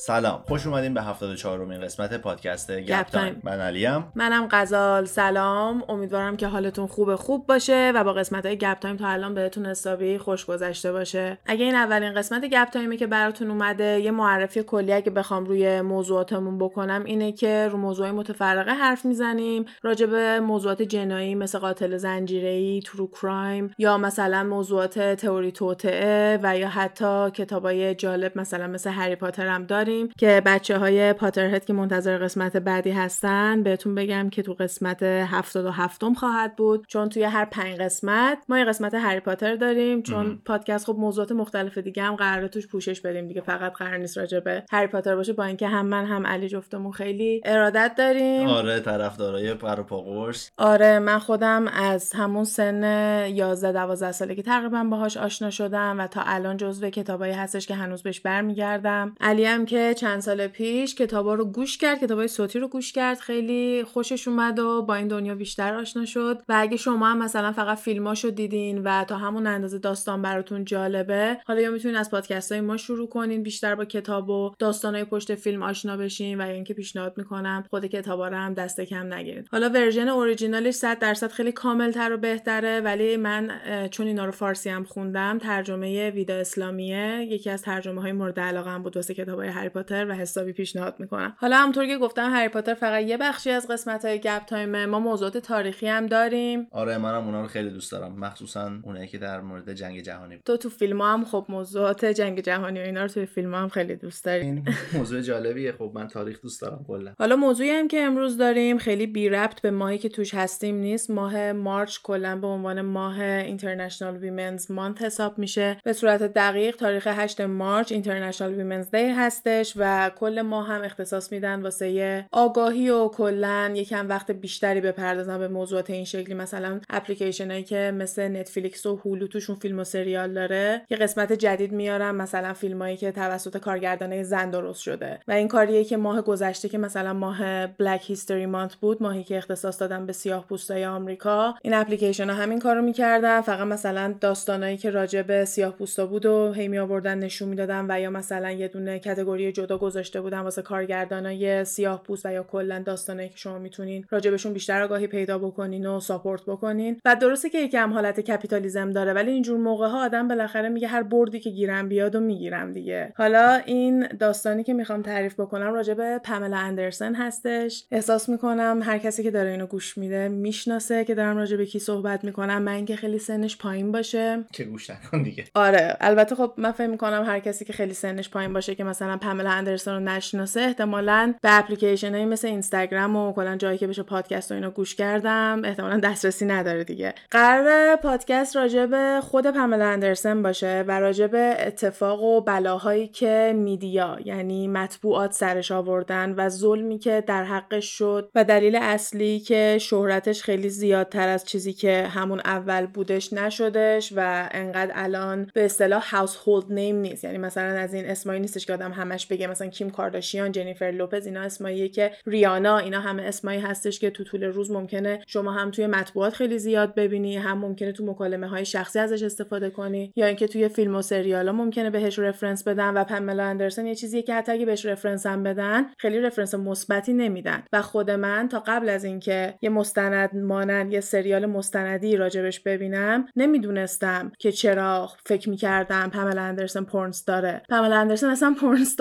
سلام. خوش اومدین به 74 امین قسمت پادکست گپ تایم. من علیم. منم غزال. سلام. امیدوارم که حالتون خوب خوب باشه و با قسمت های گپ تایم تا الان بهتون حسابی خوش گذشته باشه. اگه این اولین قسمت گپ تایمه که براتون اومده یه معرفی کلی اگه بخوام روی موضوعاتمون بکنم اینه که رو موضوعی متفرقه حرف می‌زنیم. راجع به موضوعات جنایی مثل قاتل زنجیره‌ای true crime یا مثلا موضوعات تئوری توطئه و یا حتی کتابای جالب مثلا مثل هری پاتر هم داریم. که بچه های پاترهد که منتظر قسمت بعدی هستن بهتون بگم که تو قسمت 77 خواهد بود. چون توی هر پنج قسمت ما یه قسمت هری پاتر داریم چون پادکست خب موضوعات مختلف دیگه هم قراره توش پوشش بدیم دیگه فقط قرار نیست راجع به هری پاتر باشه با اینکه هم من هم علی جفتمون خیلی ارادت داریم. آره طرفدارای پر و آره من خودم از همون سن 11 12 سالگی تقریبا باهاش آشنا شدم و تا الان جزو کتابایی هستش که هنوز بهش برمیگردم. علی هم که چند سال پیش کتابا رو گوش کرد کتابای صوتی رو گوش کرد خیلی خوشش اومد و با این دنیا بیشتر آشنا شد. و اگه شما هم مثلا فقط فیلماشو دیدین و تا همون اندازه داستان براتون جالبه حالا یا می‌تونین از پادکست های ما شروع کنین بیشتر با کتاب و داستانهای پشت فیلم آشنا بشین و اینکه پیشنهاد می‌کنم خود کتابا رو هم دست کم نگیرید حالا version original ش 100 درصد خیلی کامل تر و بهتره ولی من چون اینا رو فارسی هم خوندم ترجمه ویدا اسلامیه یکی از ترجمه های مورد علاقه بود واسه کتاب های هری پاتر و حسابی پیشنهاد می‌کنم. حالا همونطور که گفتم هری پاتر فقط یه بخشی از قسمت های گپ تایم ما موضوعات تاریخی هم داریم. آره منم اونا رو خیلی دوست دارم. مخصوصا اونایی که در مورد جنگ جهانی تو تو فیلم هم خب موضوعات جنگ جهانی و اینا رو توی فیلم هم خیلی دوست داریم این موضوع جالبیه. خب من تاریخ دوست دارم کلا. حالا موضوعی هم که امروز داریم خیلی بی ربط به ماهی که توش هستیم نیست. ماه March کلا به عنوان ماه International Women's Month حساب میشه. به صورت دقیق تاریخ 8 March International Women's Day هستش و کل ماه هم اختصاص میدن واسه آگاهی و کلا یکم وقت بیشتری بپردازن به موضوعات این شکلی. مثلا اپلیکیشن هایی که مثل نتفلیکس و هولو توشون فیلم و سریال داره یه قسمت جدید میارن مثلا فیلمایی که توسط کارگردانه زن درست شده. و این کاریه که ماه گذشته که مثلا ماه Black History Month بود ماهی که اختصاص دادن به سیاه پوستای آمریکا این اپلیکیشن ها همین کارو می‌کردن. فقط مثلا داستانایی که راجع به سیاه پوستا بود و هی می نشون می‌دادن و یا مثلا یه دونه category جدا گذاشته بودن واسه کارگردانای سیاه پوست و یا کلا داستانایی که شما می‌تونین راجبشون بیشتر آگاهی پیدا بکنین و support بکنین. و درسته که یکم حالت کپیتالیزم داره ولی اینجور موقع ها آدم بالاخره میگه هر بردی که گیرم بیاد و می‌گیرم دیگه. حالا این داستانی که می‌خوام تعریف بکنم راجب پاملا اندرسن هستش. احساس می‌کنم هر کسی که داره اینو گوش میده می‌شناسه که دارم راجب کی صحبت می‌کنم. مگه اینکه خیلی سنش پایین باشه. که گوش نکن دیگه. آره البته خب من فکر می‌کنم هر کسی که خیلی سنش پایین باشه که مثلا پاملا اندرسن رو نشناسه احتمالا به اپلیکیشن هایی مثل اینستاگرام و کلا جایی که بشه پادکست و اینو گوش کردم احتمالا دسترسی نداره دیگه. قرار پادکست راجع به خود پاملا اندرسن باشه و راجع به اتفاق و بلاهایی که میدیا یعنی مطبوعات سرش آوردن و ظلمی که در حقش شد و دلیل اصلی که شهرتش خیلی زیادتر از چیزی که همون اول بودش نشدش و انقدر الان به اصطلاح هاوس هولد نیم نیست. یعنی مثلا از این اسمایی نیستش که آدم همش بگه مثلا کیم کارداشیان جنیفر لوپز اینا اسماییه که ریانا اینا همه اسمایی هستش که تو طول روز ممکنه شما هم توی مطبوعات خیلی زیاد ببینی هم ممکنه تو مکالمه های شخصی ازش استفاده کنی یا اینکه توی فیلم و سریالا ممکنه بهش reference بدن و پملا اندرسن یه چیزیه که حتی اگه بهش reference هم بدن خیلی reference مثبتی نمیدن. و خود من تا قبل از اینکه یه مستند مانند یه سریال مستندی راجبش ببینم نمی‌دونستم که چرا فکر می‌کردم پملا اندرسن pornstar ه پملا اندرسن اصلا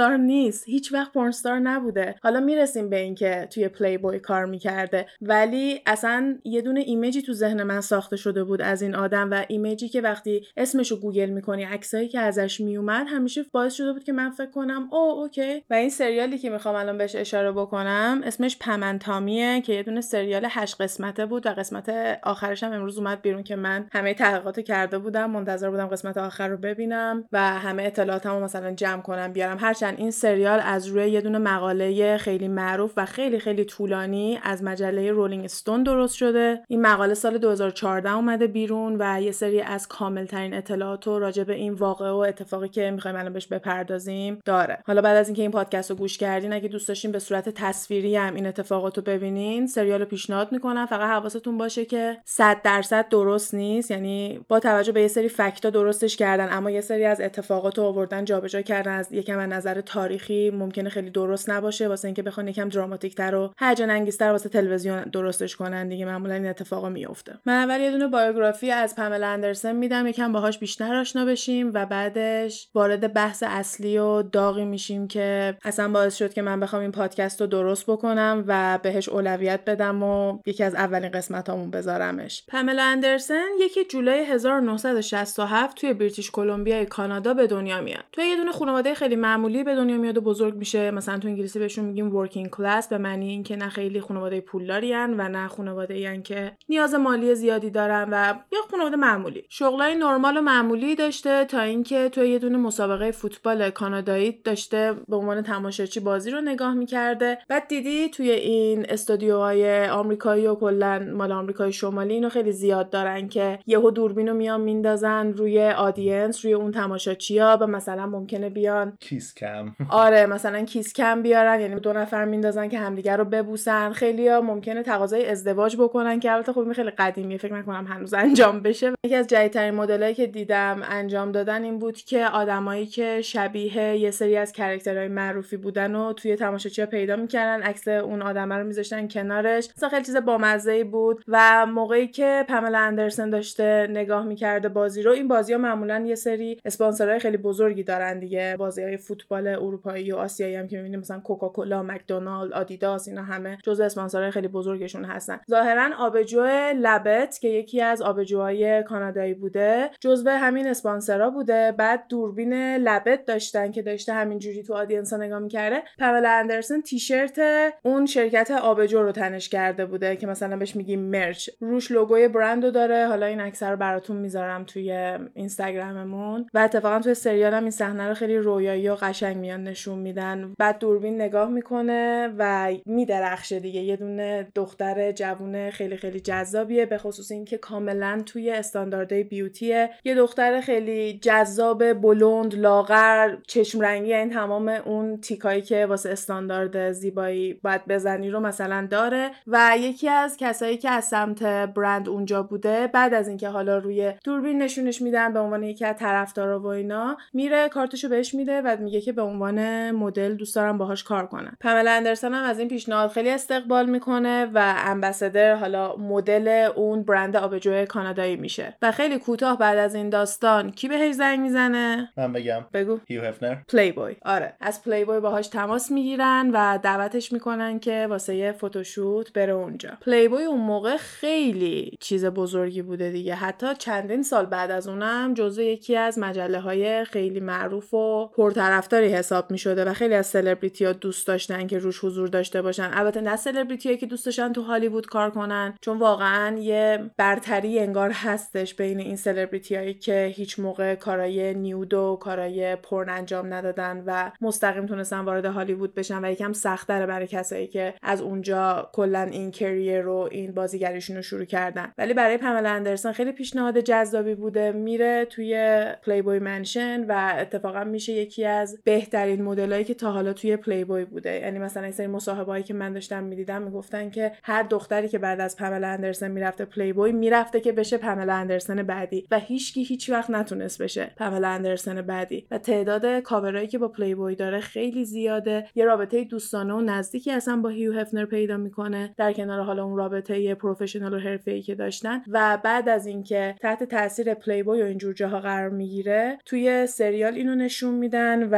pornstar نیست. هیچ وقت pornstar نبوده. حالا می‌رسیم به اینکه توی پلی بوی کار می‌کرده. ولی اصلا یه دونه image ی تو ذهن من ساخته شده بود از این آدم و image ی که وقتی اسمشو گوگل می‌کنی عکسایی که ازش میومد همیشه باعث شده بود که من فکر کنم oh okay. و این سریالی که می‌خوام الان بهش اشاره بکنم اسمش Pam & Tommy یه که یه دونه سریال هشت قسمته بود و قسمت آخرش هم امروز اومد بیرون که من همه تحقیقات کرده بودم منتظر بودم قسمت آخر رو ببینم و همه اطلاعاتمو مثلا جمع کنم بیارم. هرچند این سریال از روی یه دونه مقاله خیلی معروف و خیلی خیلی طولانی از مجله رولینگ استون درست شده. این مقاله سال 2014 اومده بیرون و یه سری از کاملترین اطلاعات و راجع به این واقعه و اتفاقی که می‌خوایم الان بهش بپردازیم داره. حالا بعد از اینکه این پادکست رو گوش کردین اگه دوست داشتین به صورت تصویری هم این اتفاقات رو ببینین سریال رو پیشنهاد می‌کنم. فقط حواستون باشه که 100 درصد درست نیست. یعنی با توجه به یه سری فکتا درستش کردن اما یه سری از اتفاقات رو آوردن جابجا کردن از یکم از نظر تاریخی ممکنه خیلی درست نباشه. واسه اینکه بخوان یکم دراماتیک تر و هیجان انگیزتر واسه تلویزیون درستش کنن دیگه معمولا این اتفاقا میفته من اول یه دونه بایوگرافی از پامل اندرسن میدم. یکم باهاش بیشتر آشنا بشیم و بعدش وارد بحث اصلی و داغی میشیم که اصلا باعث شد که من بخوام این پادکست رو درست بکنم و بهش اولویت بدم و یکی از اولین قسمتامون بذارمش. پاملا اندرسن یکی جولای 1967 توی بریتیش کلمبیا کانادا به دنیا میاد. تو یه دونه خانواده خیلی معمولی به دنیا میاد و بزرگ میشه. مثلا تو انگلیسی بهشون میگیم ورکینگ کلاس به معنی اینکه نه خیلی خانواده پولداری و نه خانواده که نیاز مالی زیادی دارن و یا خانواده معمولی. شغلای نرمال و معمولی داشته تا اینکه تو یه دونه مسابقه فوتبال کانادایی داشته به عنوان تماشاچی بازی رو نگاه می‌کرده. بعد دیدی توی این استودیوهای آمریکایی و کلا مال آمریکای شمالی اینو خیلی زیاد دارن که یهو دوربینو میان میندازن روی audience روی اون تماشاچیا و مثلا ممکنه بیان kiss cam آره مثلا kiss cam بیارن یعنی دو نفر میندازن که همدیگر رو ببوسن. خیلیا ممکنه تقاضای ازدواج بکنن که البته خب خیلی قدیمیه فکر نکنم هنوز انجام بشه. یکی از جدیدترین مدلایی که دیدم انجام دادن این بود که آدمایی که شبیه یه سری از character های معروفی بودن و توی تماشاچی پیدا می‌کردن عکس اون آدمه رو میذاشتن کنارش. مثلا خیلی چیز بامزه بود و موقعی که پاملا اندرسن داشته نگاه می‌کرده بازی رو این بازی ها معمولا یه سری اسپانسرهای خیلی بزرگی دارن دیگه. بازی های فوتبال اروپایی و آسیایی هم که می‌بینیم مثلا کوکاکولا مکدونالد آدیداس اینا همه جزو اسپانسرهای خیلی بزرگشون هستن. ظاهرا آبجو لبت که یکی از آبجوهای کانادایی بوده جزو همین اسپانسرا بوده. بعد دوربین لبت داشتن که داشته همینجوری تو آدینس نگاه می‌کرده. پاملا اندرسن تیشرت اون شرکت آبجو رو تنش کرده بوده که مثلا بهش میگیم مرچ. روش لوگوی برند داره. حالا این اکثر براتون می‌ذارم توی اینستاگراممون. و اتفاقا توی سریال هم این صحنه رو خیلی رویایی و قشنگ میان نشون میدن. بعد دوربین نگاه می‌کنه و میدرخشه دیگه. یه دونه دختر جوون خیلی خیلی جذابیه به خصوص اینکه کاملا توی استانداردهای بیوتیه. یه دختر خیلی جذاب بلند لاغر چشم رنگی این تمام اون تیکایی که واسه استاندارد زیبایی باید بزنی رو مثلا داره. و یکی از کسایی که از سمت برند اونجا بوده بعد از اینکه حالا روی دوربین نشونش میدن به عنوان یکی از طرفدارا و اینا میره کارتشو بهش میده و میگه که به عنوان مدل دوست دارم باهاش کار کنم. پاملا اندرسن هم از این پیشنهاد خیلی استقبال می‌کنه و ambassador حالا مدل اون برند آبجو کانادایی میشه. و خیلی کوتاه بعد از این داستان کی بهش زنگ می‌زنه؟ من بگم. بگو. هیو هفنر. پلی بوی آره. از پلی بوی باهاش تماس می‌گیرن و دعوتش می‌کنن که واسه یه photoshoot بره اونجا. پلی بوی اون موقع خیلی چیز بزرگی بوده دیگه. حتی چندین سال بعد از اونم جزو یکی از مجله های خیلی معروف و پرطرفداری حساب می‌شده و خیلی از سلبریتی ها دوست داشتن که روش حضور داشته باشن. البته نه سلبریتی که دوست داشتن تو هالیوود کار کنن چون واقعا یه برتری انگار هستش بین این سلبریتی هایی که هیچ موقع کارای nude و کارای پرن انجام ندادن و مستقیم تونستن وارد هالیوود بشن و یکم سختره برای کسایی که از اونجا کلا این career رو این بازیگریشون رو شروع کردن. ولی برای پاملا اندرسون خیلی پیشنهاد جذابی بوده. میره توی پلی بوی mansion و اتفاقا میشه یکی از بهترین مدلایی که تا حالا توی پلی بوی بوده. یعنی مثلا این سری مصاحبه‌ای که من داشتم می‌دیدم می‌گفتن که هر دختری که بعد از پاملا اندرسن می‌رفته پلی بوی می‌رفته که بشه پاملا اندرسن بعدی و هیچکی هیچ وقت نتونست بشه پاملا اندرسن بعدی. و تعداد کاورایی که با پلی بوی داره خیلی زیاده. یه رابطه دوستانه و نزدیکی اصلا با هیو هفنر پیدا می‌کنه. در کنار حالا اون رابطه professional و حرفه‌ای که داشتن. و بعد از اینکه تحت تاثیر پلی بوی و اینجور جاها قرار می‌گیره توی سریال اینو نشون میدن و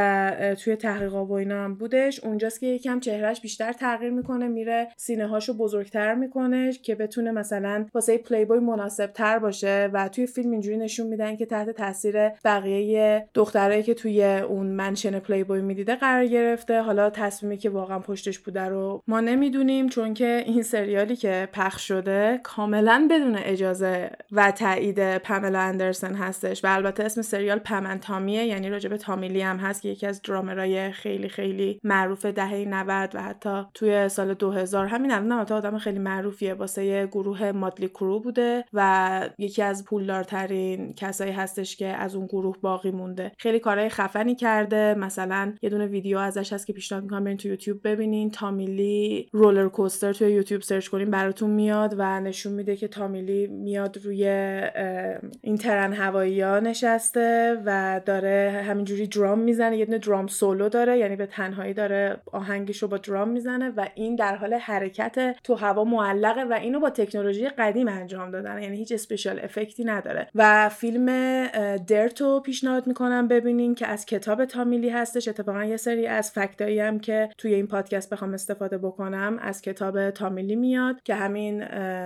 توی تحقیقا و اینا هم بودش. اونجاست که یکم چهرهش بیشتر تغییر می‌کنه میره سینه هاشو بزرگتر می‌کنه که بتونه مثلا واسه پلی بوی مناسب تر باشه و توی فیلم اینجوری نشون میدن که تحت تاثیر بقیه دخترایی که توی اون mansion پلی بوی می‌دیده قرار گرفته. حالا تصمیمی که واقعا پشتش بوده رو ما نمی‌دونیم چون که این سریالی که پخش شده کاملا بدون اجازه و تایید پاملا اندرسن هستش و البته اسم سریال Pam and Tommy یه یعنی راجب تامی لی هم هست که یکی از درامرای خیلی خیلی معروف دهه 90 و حتی توی سال 2000 همین الان البته آدم خیلی معروفیه. واسه گروه مادلی کرو بوده و یکی از پولدارترین کسایی هستش که از اون گروه باقی مونده. خیلی کارهای خفنی کرده. مثلا یه دونه ویدیو ازش هست که پیشنهاد می‌کنم برین تو یوتیوب ببینین. تامیلی رولر کوستر توی یوتیوب سرچ کنین براتون میاد و نشون میده که تامیلی میاد روی این ترن هوایی ها نشسته و داره همینجوری درام می‌زنه. یه دونه درام سولو داره یعنی به تنهایی داره آهنگش رو با درام می‌زنه و این در حال حرکت تو هوا معلقه و اینو با تکنولوژی قدیم انجام دادن یعنی هیچ اسپیشال افکتی نداره. و فیلم درتو پیشنهاد می‌کنم ببینین که از کتاب تامیلی هستش اتفاقا یه سری از فکتایی هم که توی این پادکست بخوام استفاده بکنم از کتاب تامیلی میاد که همین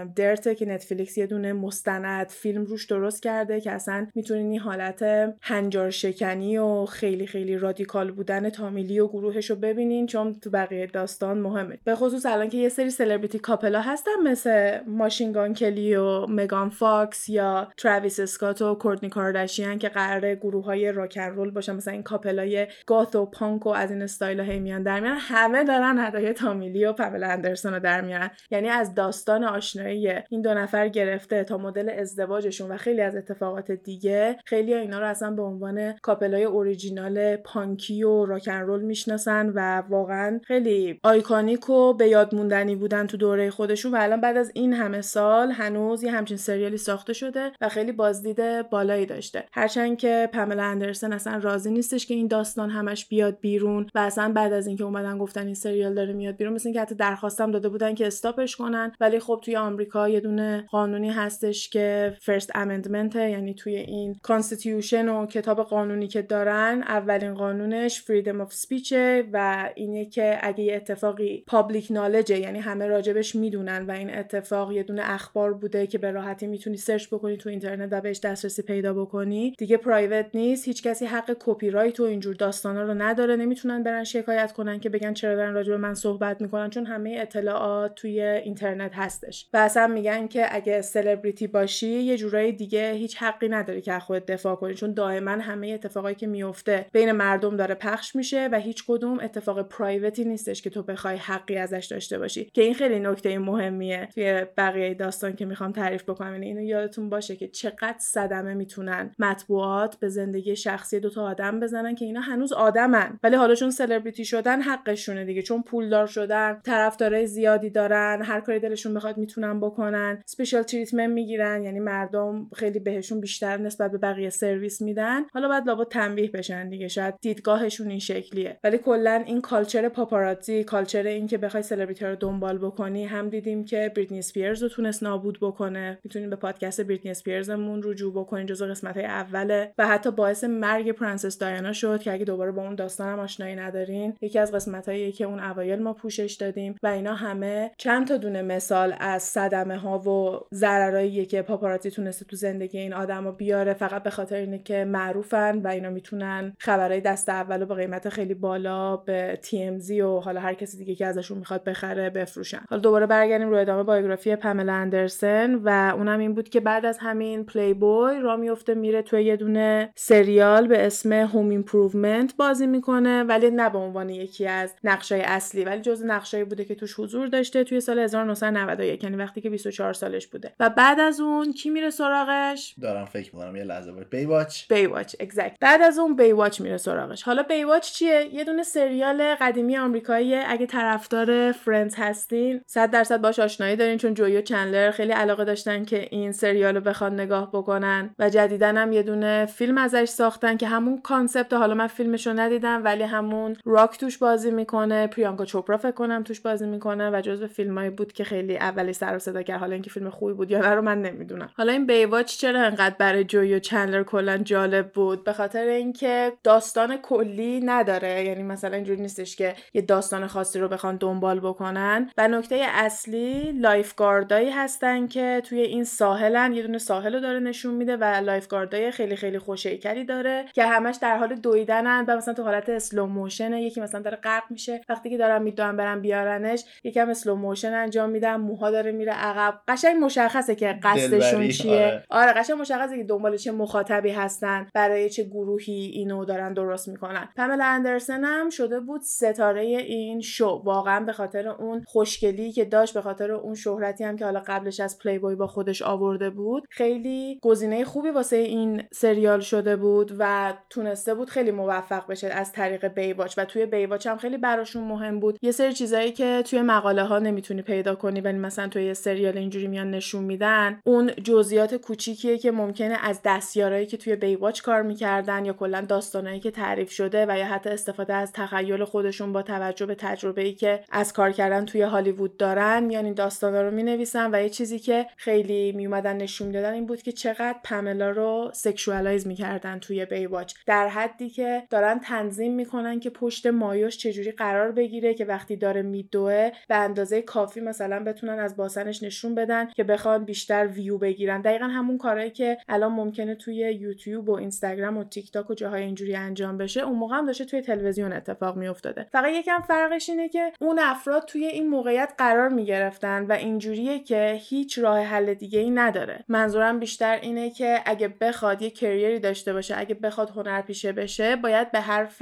Dirt ه که نتفلیکس یه دونه مستند فیلم روش درست کرده که اصلا می‌تونین این حالت هنجار شکنی و خیلی خیلی رادیکال بودن تامی لی و گروهش رو ببینین چون تو بقیه داستان مهمه. به خصوص الان که یه سری سلبریتی couple ا هستن مثل ماشین گان کلی و مگان فاکس یا تراویس اسکات و کورتنی کارداشیان که قراره گروه های rock 'n' roll باشن مثلا این couple ای goth و پانک و از این استایل ها میان در میان همه دارن ادای تامی لی و پاملا اندرسون رو در میارن. یعنی از داستان آشنایی این دو نفر گرفته تا مدل ازدواجشون و خیلی از اتفاقات دیگه خیلی اینا رو اصلا به عنوان couple ای original پانکی و rock 'n' roll می‌شناسن و واقعا خیلی iconic و به یاد موندنی بودن تو دوره خودشون و الان بعد از این همه سال هنوز یه همچین سریالی ساخته شده و خیلی بازدید بالایی داشته. هرچند که پاملا اندرسن اصلا راضی نیستش که این داستان همش بیاد بیرون و اصلا بعد از اینکه اومدن گفتن این سریال داره میاد بیرون مثل اینکه حتی درخواستم داده بودن که stop ش کنن ولی خب توی آمریکا یه دونه قانونی هستش که First Amendment یعنی توی این constitution و کتاب قانونی که دارن اولین قانونش freedom of speech ه و اینه که اگه یه اتفاقی public knowledge ه یعنی همه راجبش می‌دونن و این اتفاق یه دونه اخبار بوده که به راحتی می‌تونی سرچ بکنی تو اینترنت و بهش دسترسی پیدا بکنی دیگه private نیست. هیچ کسی حق کپی رایت و اینجور داستانا رو نداره. نمی‌تونن برن شکایت کنن که بگن چرا دارن راجب من صحبت می‌کنن چون همه اطلاعات توی اینترنت هستش. و اصلا میگن که اگه سلبریتی باشی یه جورای دیگه هیچ حقی نداری که خودت دفاع کنی چون دائما همه اتفاقایی که میفته بین مردم داره پخش میشه و هیچ کدوم اتفاق private ی نیستش که تو بخوای حقی ازش داشته باشی که این خیلی نکته مهمیه توی بقیه داستان که می‌خوام تعریف بکنم. یعنی اینو یادتون باشه که چقدر صدمه می‌تونن مطبوعات به زندگی شخصی دو تا آدم بزنن که اینا هنوز آدمن. ولی حالا چون سلبریتی شدن حقشونه دیگه چون پولدار شدن طرفدارای زیادی دارن هر کاری دلشون بخواد می‌تونن بکنن special treatment می‌گیرن یعنی مردم خیلی بهشون بیشتر نسبت به بقیه سرویس میدن. حالا بعد لابد تنبیه بشن دیگه. شاید دیدگاهشون این شکلیه. ولی کلا این culture پاپاراتزی culture این که بخوای سلبریتی رو دنبال بکنی هم دیدیم که بریتنی اسپیرز رو تونست نابود بکنه. می‌تونیم به پادکست بریتنی اسپیرزمون رجوع بکنین جزو قسمت های اوله. و حتی باعث مرگ پرنسس دایانا شد که اگه دوباره با اون داستانم آشنایی ندارین یکی از قسمت هایی که اون اوایل ما پوشش دادیم. و اینا همه چند تا دونه مثال از صدمه ها و ضررایی که پاپاراتزی تونسته تو زندگی این آدما بیاره. فقط به خاطر اینه که معروفن و اینا می‌تونن خبرهای دست اول و به قیمت خیلی بالا به TMZ و حالا هر کسی دیگه که ازشون می‌خواد بخره بفروشن. حالا دوباره برگردیم رو ادامه biography پاملا اندرسن و اونم این بود که بعد از همین پلی بوی را میفته میره توی یه دونه سریال به اسم Home Improvement بازی می‌کنه ولی نه به عنوان یکی از نقشای اصلی ولی جز نقشایی بوده که توش حضور داشته توی سال 1991 یعنی وقتی که 24 سالش بوده. و بعد از اون کی میره سراغش؟ دارم فکر می‌کنم یه لحظه باید. بیواچ بیواچ اگزکت بعد از اون Baywatch میره سراغش. حالا Baywatch چیه؟ یه دونه سریال قدیمی آمریکایی اگه طرفدار Friends هستین 100 درصد باش آشنایی دارین چون جویی و چندلر خیلی علاقه داشتن که این سریال رو بخوان نگاه بکنن و جدیدا هم یه دونه فیلم ازش ساختن که همون concept حالا من فیلمش رو ندیدم ولی همون راک توش بازی می‌کنه. پریانکا چوپرا فکر کنم توش بازی می‌کنه و جزو فیلمایی بود که خیلی اولی سر و صدا کرد. حالا اینکه فیلم خوبی بود یا نه رو من نمی‌دونم. حالا این Baywatch چرا انقدر برای جویی و چندلر کلا جالب بود؟ به خاطر اینکه داستان کلی نداره. یعنی مثلا اینجوری نیستش که یه داستان خاصی رو بخوان دنبال بکنن. و نکته اصلی lifeguard ایی هستن که توی این ساحلن. یه دونه ساحل رو داره نشون میده و lifeguard ای خیلی خیلی خوش‌هیکلی داره که همش در حال دویدنن و مثلا تو حالت slow motion یکی مثلا داره غرق میشه. وقتی که دارن می‌دونن برن بیارنش یکم slow motion انجام میدن. موها داره میره عقب. قشنگ مشخصه که قصدشون چیه. آره. آره قشنگ مشخصه که دنبال چه مخاطبی هستن برای چه گروهی اینو دارن درست می‌کنن پاملا اندرسن هم شده بود ستاره این شو. واقعا به خاطر اون خوشگلی که داشت به خاطر اون شهرتی هم که حالا قبلش از پلی بوی با خودش آورده بود خیلی گزینه خوبی واسه این سریال شده بود و تونسته بود خیلی موفق بشه از طریق بیواچ. و توی بیواچ هم خیلی براشون مهم بود. یه سری چیزایی که توی مقاله ها نمی‌تونی پیدا کنی ولی مثلا توی یه سریال اینجوری میان نشون میدن. اون جزئیات کوچیکیه که ممکنه از دستیارایی که توی بیواچ کار می‌کردن یا کلا داستانایی که تعریف شده و یا حتی استفاده از تخیل خودشون با توجه به تجربه ای که از کار کردن توی هالیوود دارن میان این داستانا رو می‌نویسن و یه چیزی که خیلی میومدن نشون دادن این بود که چقدر پملا رو sexualize می‌کردن توی Baywatch در حدی که دارن تنظیم می‌کنن که پشت مایوش چجوری قرار بگیره که وقتی داره میدوه به اندازه کافی مثلا بتونن از باسنش نشون بدن که بخوان بیشتر ویو بگیرن. دقیقا همون کارهایی که الان ممکنه توی یوتیوب و اینستاگرام و تیک تاک و جاهای اینجوری انجام بشه. اون موقع هم داشته توی تلویزیون اتفاق میافتاده. فقط یکم فرقش اینه که اون افراد توی این موقعیت قرار می‌گرفتن و اینجوریه که هیچ راه حل دیگه ای نداره. منظورم بیشتر اینه که اگه بخواد یه career ی داشته باشه اگه بخواد هنرپیشه بشه باید به حرف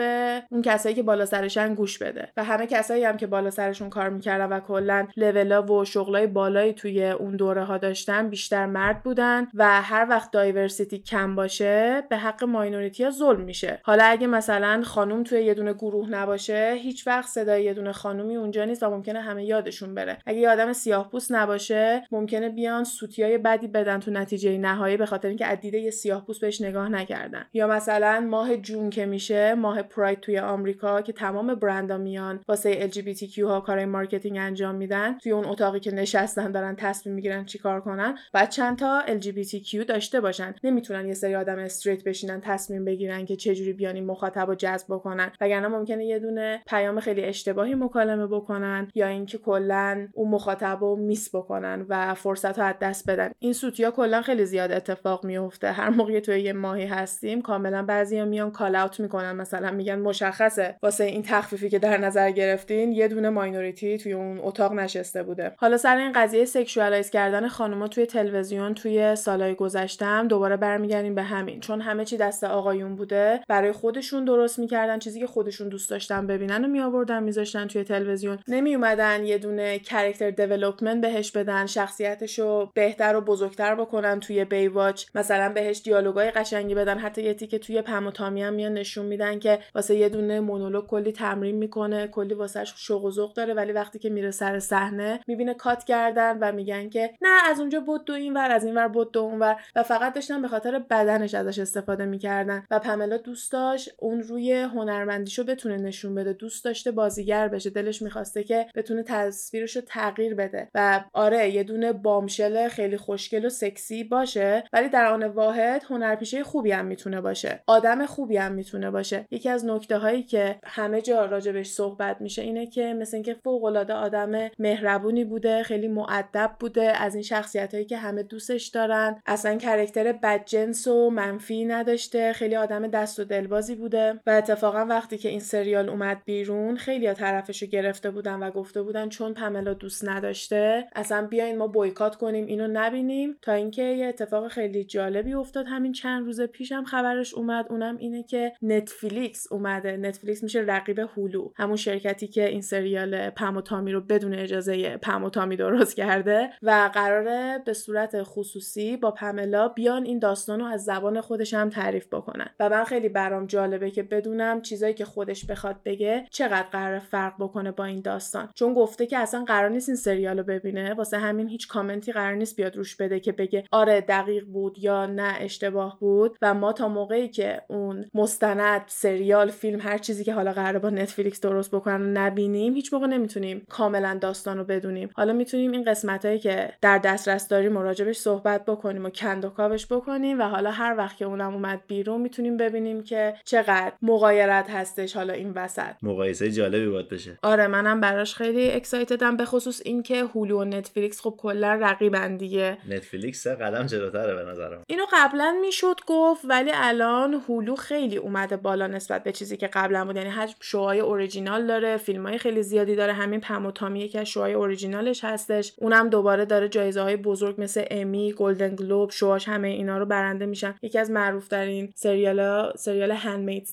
اون کسایی که بالا سرشن گوش بده. و همه کسایی هم که بالا سرشون کار می‌کردن و کلا لولا و شغلای بالایی توی اون دوره ها داشتن بیشتر مرد بودن و هر وقت diversity کم باشه به حق minority ها ظلم میشه. حالا اگه مثلا خانوم توی یه دونه گروه نباشه هیچ وقت صدای یه دونه خانومی اونجا نیست و ممکنه همه یادشون بره. اگه یه آدم سیاه پوست نباشه ممکنه بیان سوتیای بدی بدن تو نتیجه نهایی به خاطر اینکه از دید یه سیاه پوست بهش نگاه نکردن. یا مثلا ماه جون که میشه ماه Pride توی آمریکا که تمام برندا میان واسه LGBTQ ها کارهای marketing انجام میدن. توی اون اتاقی که نشستن دارن تصمیم می‌گیرن چیکار کنن باید چند تا LGBTQ داشته باشن. نمی‌تونن یه سری آدم straight بشینن تصمیم بگیرن که چجوری بیان این مخاطب رو جذب بکنن. وگرنه ممکنه یه دونه پیام خیلی اشتباهی مکالمه بکنن یا اینکه کلا اون مخاطب رو miss بکنن و فرصت رو از دست بدن. این سوتیا کلا خیلی زیاد اتفاق میفته هر موقع توی یه ماهی هستیم کاملا بعضیا میان call out می‌کنن. مثلا میگن مشخصه. واسه این تخفیفی که در نظر گرفتین یه دونه minority توی اون اتاق نشسته بوده. حالا سر این قضیه sexualize کردن خانوما توی تلویزیون توی سالهای گذشتم دوباره برمیگردیم به همین. چون همه چی دست آقایون بوده برای خودشون درست می‌کردن چیزی که خودشون دوست داشتن ببینن و میآوردن میذاشتن توی تلویزیون. نمیومدن یه دونه character development بهش بدن شخصیتشو بهتر و بزرگتر بکنن توی بیواچ مثلا بهش دیالوگای قشنگی بدن حتی یه تیکه توی پم و تامی هم میان نشون میدن که واسه یه دونه مونولوگ کلی تمرین می‌کنه کلی واسهش شوق و ذوق داره ولی وقتی که میره سر صحنه می‌بینه کات کردن و میگن که نه از اونجا بود دو اینور از اینور بود دو اونور. و فقط داشتن به خاطر بدنش ازش استفاده می‌کردن. و پملا دوست داشت اون روی هنرمندیشو بتونه نشون بده دوست داشته بازیگر بشه. دلش می‌خواسته که بتونه تصویرشو تغییر بده. و آره یه دونه بامشل خیلی خوشگل و سکسی باشه ولی در آن واحد هنرپیشه خوبی هم می‌تونه باشه. آدم خوبی هم می‌تونه باشه. یکی از نکته هایی که همه جا راجبش صحبت میشه اینه که مثل اینکه فوق العاده آدم مهربونی بوده خیلی معدب بوده از این شخصیت هایی که همه دوستش دارن. اصلا کرکتر بدجنس و منفی نداشته. خیلی آدم دست و دلبازی بوده. و اتفاقا وقتی که این سریال اومد بیرون خیلی طرفشو گرفته بودن و گفته بودن چون پملا دوست نداشته اصلا بیاین ما بویکات کنیم اینو نبینیم. تا اینکه یه اتفاق خیلی جالبی افتاد. همین چند روز پیشم خبرش اومد اونم اینه که نتفلیکس اومده. نتفلیکس میشه رقیب هولو همون شرکتی که این سریال پم و تامی رو بدون اجازه پم و تامی درست کرده. و قراره به صورت خصوصی با پملا بیان این داستان رو از زبان خودش هم تعریف بکنن. و من خیلی برام جالبه که بدونم چیزایی که خودش بخواد بگه چقدر قرار فرق بکنه با این داستان. چون گفته که اصلا قرار نیست این سریال رو ببینه. واسه همین هیچ کامنتی قرار نیست بیاد روش بده که بگه آره دقیق بود یا نه اشتباه بود. و ما تا موقعی که اون مستند سریال فیلم هر چیزی که حالا قراره با نتفلیکس درست بکنن نبینیم هیچ موقع نمی‌تونیم کاملا داستان رو بدونیم. حالا می‌تونیم این قسمتهایی که در دسترس داریم مراجبش صحبت بکنیم و کندوکاوش بکنیم و حالا هر وقت که اونم اومد بیرون می‌تونیم ببینیم که چقدر مغایرت هستش حالا این وسط. مقایسه جالبی باید بشه. آره منم براش خیلی excited م به خصوص اینکه Hulu و Netflix خب کلا رقیبن دیگه. Netflix قدم جلوتره به نظرم. اینو قبلا می‌شد گفت ولی الان Hulu خیلی اومده بالا نسبت به چیزی که قبلا بود. یعنی حجم show های original داره فیلم خیلی زیادی داره. همین پم و تامی یکی از show های original ش هستش. اونم دوباره داره جایزه های بزرگ مثل امی گلدن گلوب شوهاش همه اینا رو برنده میشن. یکی از معروف ترین سریال سریال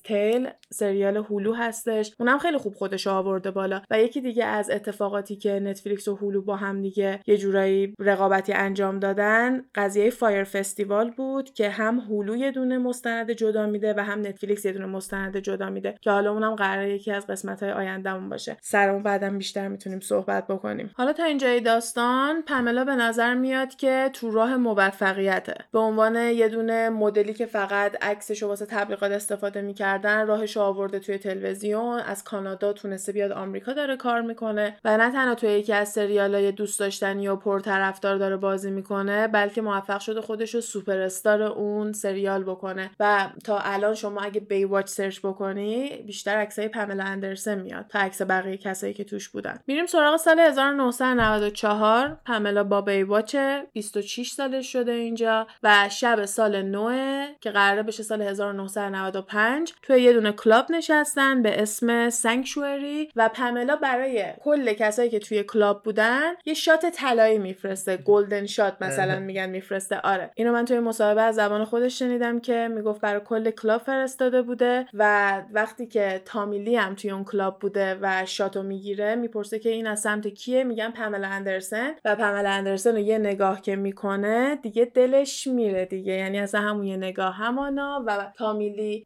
Tale سریال Hulu هستش. اونم خیلی خوب خودش آورده بالا. و یکی دیگه از اتفاقاتی که Netflix و Hulu با هم دیگه یه جورایی رقابتی انجام دادن قضیه Fyre Festival بود که هم Hulu یه دونه مستند جدا میده و هم Netflix یه دونه مستند جدا میده. که حالا اونم قراره یکی از قسمت های آیندهمون باشه. سر اون بعدم بیشتر می‌تونیم صحبت بکنیم. حالا تا اینجای داستان پملا به نظر میاد که تو راه موفقیته. به عنوان یه دونه مدلی که فقط عکسش واسه تبلیغات استفاده می‌کرد کردن راهش آورده توی تلویزیون از کانادا تونسته بیاد آمریکا داره کار می‌کنه و نه تنها توی یکی از سریالای دوست داشتنی و پرطرفدار داره بازی می‌کنه بلکه موفق شده خودش رو سوپر استار اون سریال بکنه. و تا الان شما اگه Baywatch search بکنی بیشتر عکسای پاملا اندرسن میاد تا عکس بقیه کسایی که توش بودن. میریم سراغ سال 1994 پاملا با Baywatch 26 سالش شده اینجا و شب سال 9 که قراره بشه سال 1995 توی یه دونه club نشستن به اسم Sanctuary و پاملا برای کل کسایی که توی club بودن یه shot طلایی میفرسته golden shot مثلا میگن میفرسته. آره. اینو من توی مصاحبه از زبان خودش شنیدم که می‌گفت برای کل club فرستاده بوده و وقتی که تامی لی هم توی اون club بوده و shot و می‌گیره می‌پرسه که این از سمت کیه؟ میگن پاملا اندرسن و پاملا اندرسن رو یه نگاه که می‌کنه دیگه دلش میره دیگه. یعنی از همون یه نگاه همانا و تامیلی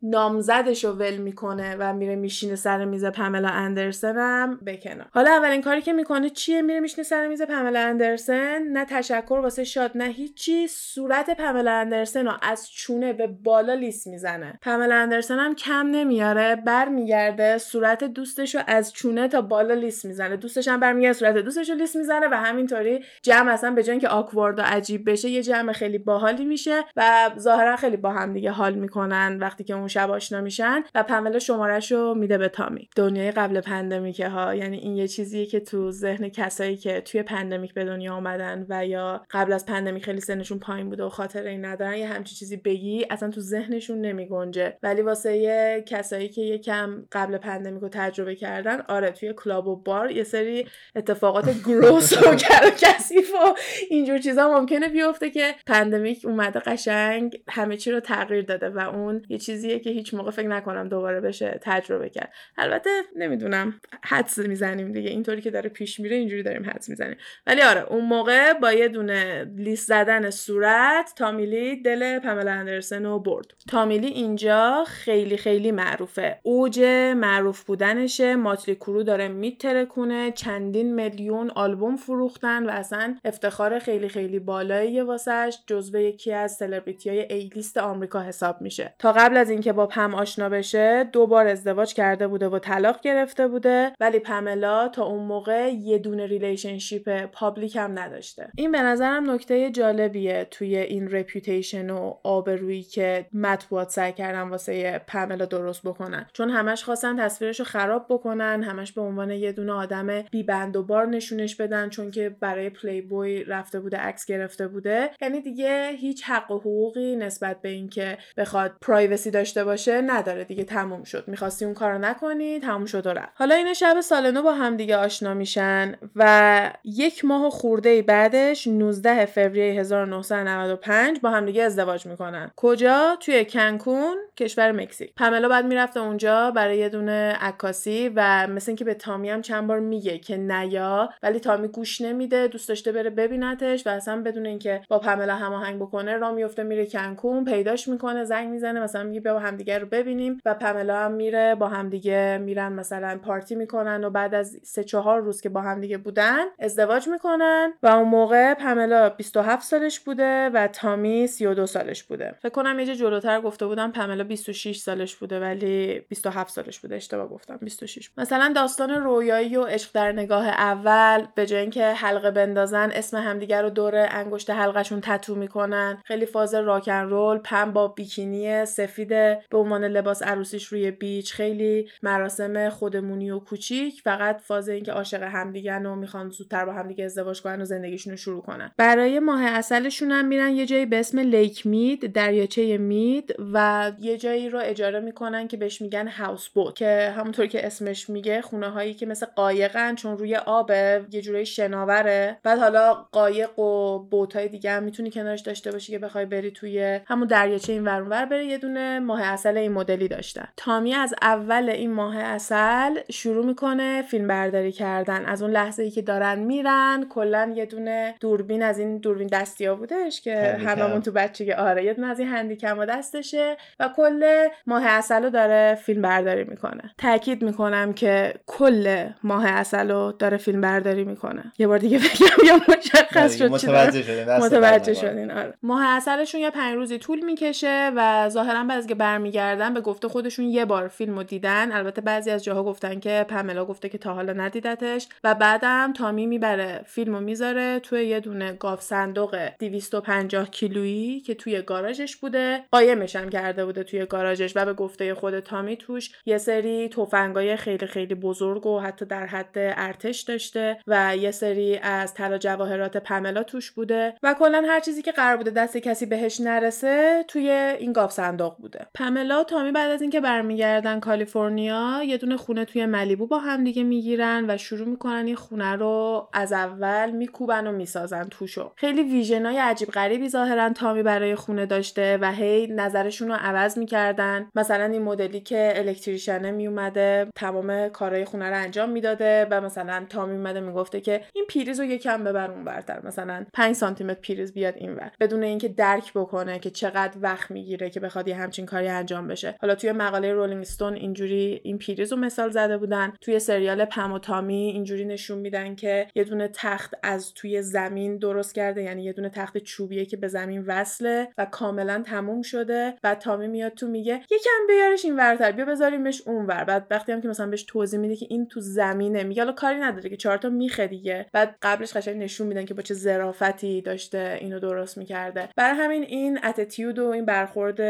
نامزدش رو ول می‌کنه و میره میشینه سر میز پاملا اندرسن هم بکنه حالا اولین کاری که می‌کنه چیه؟ میره میشینه سر میز پاملا اندرسن. نه تشکر واسه شاد نه هیچی. صورت پاملا اندرسن رو از چونه به بالا لیس می‌زنه. پاملا اندرسن هم کم نمیاره برمیگرده صورت دوستش رو از چونه تا بالا لیس می‌زنه. دوستش هم برمیگرده صورت دوستش رو لیس می‌زنه و همینطوری جمع اصلا به جای اینکه آکوارد و عجیب بشه یه جمع خیلی باحالی میشه و ظاهرا خیلی با هم دیگه حال می‌کنن. وقتی که اون شب آشنا میشن و پملا شمارش رو میده به تامی. دنیای قبل pandemic ه ها یعنی این یه چیزیه که تو ذهن کسایی که توی pandemic به دنیا آمدن و یا قبل از pandemic خیلی سنشون پایین بوده و خاطره‌ای ندارن یه همچی چیزی بگی اصلا تو ذهنشون نمیگنجه. ولی واسه کسایی که یکم قبل pandemic رو تجربه کردن آره توی club و بار یه سری اتفاقات gross و کثیف و اینجور چیزا ممکنه بیفته که pandemic اومده قشنگ همه چی رو تغییر داده و اون یه چیزیه که هیچ موقع فکر نکنم دوباره بشه تجربه کرد. البته نمی‌دونم حدس می‌زنیم دیگه. اینطوری که داره پیش میره اینجوری داریم حدس می‌زنیم. ولی آره اون موقع با یه دونه لیست زدن صورت تامی لی دل پملا اندرسن رو برد. تامی لی اینجا خیلی خیلی معروفه. اوج معروف بودنشه. ماتلی کرو داره میترکونه. چندین میلیون آلبوم فروختن و اصلا افتخار خیلی خیلی بالایی واسش جزو یکی از سلبریتی های A-list آمریکا حساب میشه. تا قبل از اینکه با پم آشنا بشه دو بار ازدواج کرده بوده و طلاق گرفته بوده ولی پملا تا اون موقع یه دونه relationship public هم نداشته. این به نظرم نکته جالبیه توی این reputation و آبرویی که مطبوعات سعی کردن واسه پملا درست بکنن. چون همش خواستن تصویرش رو خراب بکنن همش به عنوان یه دونه آدم بی بند و بار نشونش بدن چون که برای پلی بوی رفته بوده عکس گرفته بوده. یعنی دیگه هیچ حق و حقوقی نسبت به اینکه بخواد privacy داشته باشه نداره دیگه تموم شد. می‌خواستی اون کارو نکنی تموم شد و رفت. حالا این شب سال نو با هم دیگه آشنا میشن و یک ماه خورده بعدش 19 فوریه 1995 با هم دیگه ازدواج می‌کنن. کجا؟ توی کنکون کشور مکزیک. پملا بعد می‌رفته اونجا برای یه دونه عکاسی و مثل اینکه به تامی هم چند بار میگه که نیا ولی تامی گوش نمیده دوست داشته بره ببینتش و اصلا بدون اینکه با پملا هماهنگ بکنه را میفته میره کنکون پیداش می‌کنه زنگ می‌زنه مثلا میگه بیا با همدیگه رو ببینیم و پملا هم میره با همدیگه میرن مثلا پارتی می‌کنن و بعد از سه چهار روز که با همدیگه بودن ازدواج می‌کنن و اون موقع پملا 27 سالش بوده و تامی 32 سالش بوده. فکر کنم یه جلوتر گفته بودم پملا 26 سالش بوده ولی 27 سالش بوده اشتباه گفتم 26 مثلا داستان رویایی و عشق در نگاه اول به جای اینکه حلقه بندازن اسم همدیگه رو دور انگشت حلقشون تتو می‌کنن. خیلی فاز راکن رول پم با بیکینی سفید به عنوان لباس عروسیش روی بیچ خیلی مراسم خودمونی و کوچیک فقط فاز اینکه عاشق همدیگن و می‌خوان زودتر با همدیگه ازدواج کنن و زندگیشون رو شروع کنن. برای ماه اصلشون هم میرن یه جایی به اسم لیک مید دریاچه مید و یه جایی رو اجاره می‌کنن که بهش میگن هاوس بوت که همونطور که اسمش میگه خونه هایی که مثل قایقن چون روی آبه یه جوری شناوره. بعد حالا قایق و بوتای دیگه هم می‌تونی کنارش داشته باشی که بخوای بری توی همون دریاچه این ور بره یه دونه ماه اصل این مدلی داشتن. تامی از اول این ماه اصل شروع می‌کنه فیلم برداری کردن. از اون لحظه ای که دارن میرن کلا یه دونه دوربین از این دوربین دستیا بودش که هممون تو بچگی آره یه دونه از این هندیکم و دستشه و کل ماه اصل رو داره فیلم برداری می‌کنه. تاکید می‌کنم که کل ماه اصل رو داره فیلم برداری می‌کنه. یه بار دیگه بگم یا مشخص شد متوجه شدین متوجه شدین آره. ماه اصلشون یه پنج روزی طول می‌کشه و ظاهرا بعد از که برمیگردن به گفته خودشون یه بار فیلم رو دیدن. البته بعضی از جاها گفتن که پملا گفته که تا حالا ندیدتش. و بعدم تامی می‌بره فیلم رو می‌ذاره توی یه دونه گاف صندوق 250 کیلویی که توی گاراژش بوده. قایمش هم کرده بوده توی گاراژش و به گفته خود تامی توش یه سری تفنگای خیلی خیلی بزرگ و حتی در حد ارتش داشته و یه سری از طلا جواهرات پملا توش بوده. و کلا هر چیزی که قرار بوده دست کسی بهش نرسه توی این گاوصندوق بوده. پملا و تامی بعد از اینکه برمیگردن کالیفرنیا یه دونه خونه توی ملیبو با هم دیگه می‌گیرن و شروع می‌کنن این خونه رو از اول میکوبن و می‌سازن توشو. خیلی vision ای عجیب غریبی ظاهرا تامی برای خونه داشته و هی نظرشون رو عوض می‌کردن. مثلا این مدلی که electrician ه میومده تمام کارهای خونه رو انجام می‌داده و مثلا تامی اومده می‌گفته که این پریز رو یکم ببر اون برتر مثلا 5 سانتی متر پریز بیاد اینور. بدون اینکه درک بکنه که چقدر وقت می‌گیره که بخواد یه همچین کاری انجام بشه. حالا توی مقاله رولینگ استون اینجوری این پریز رو مثال زده بودن. توی سریال پم و تامی اینجوری نشون میدن که یه دونه تخت از توی زمین درست کرده یعنی یه دونه تخت چوبیه که به زمین وصله و کاملا تموم شده. و تامی میاد تو میگه یکم بیارش این ورتر بیا بذاریمش اونور بعد وقتی هم که مثلا بهش توضیح میده که این تو زمینه میگه حالا کاری نداره که چهار تا میخه دیگه. بعد قبلش قشنگ نشون میدن که با چه ظرافتی داشته اینو درست می‌کرده. برای همین این اتیتیود و این برخورد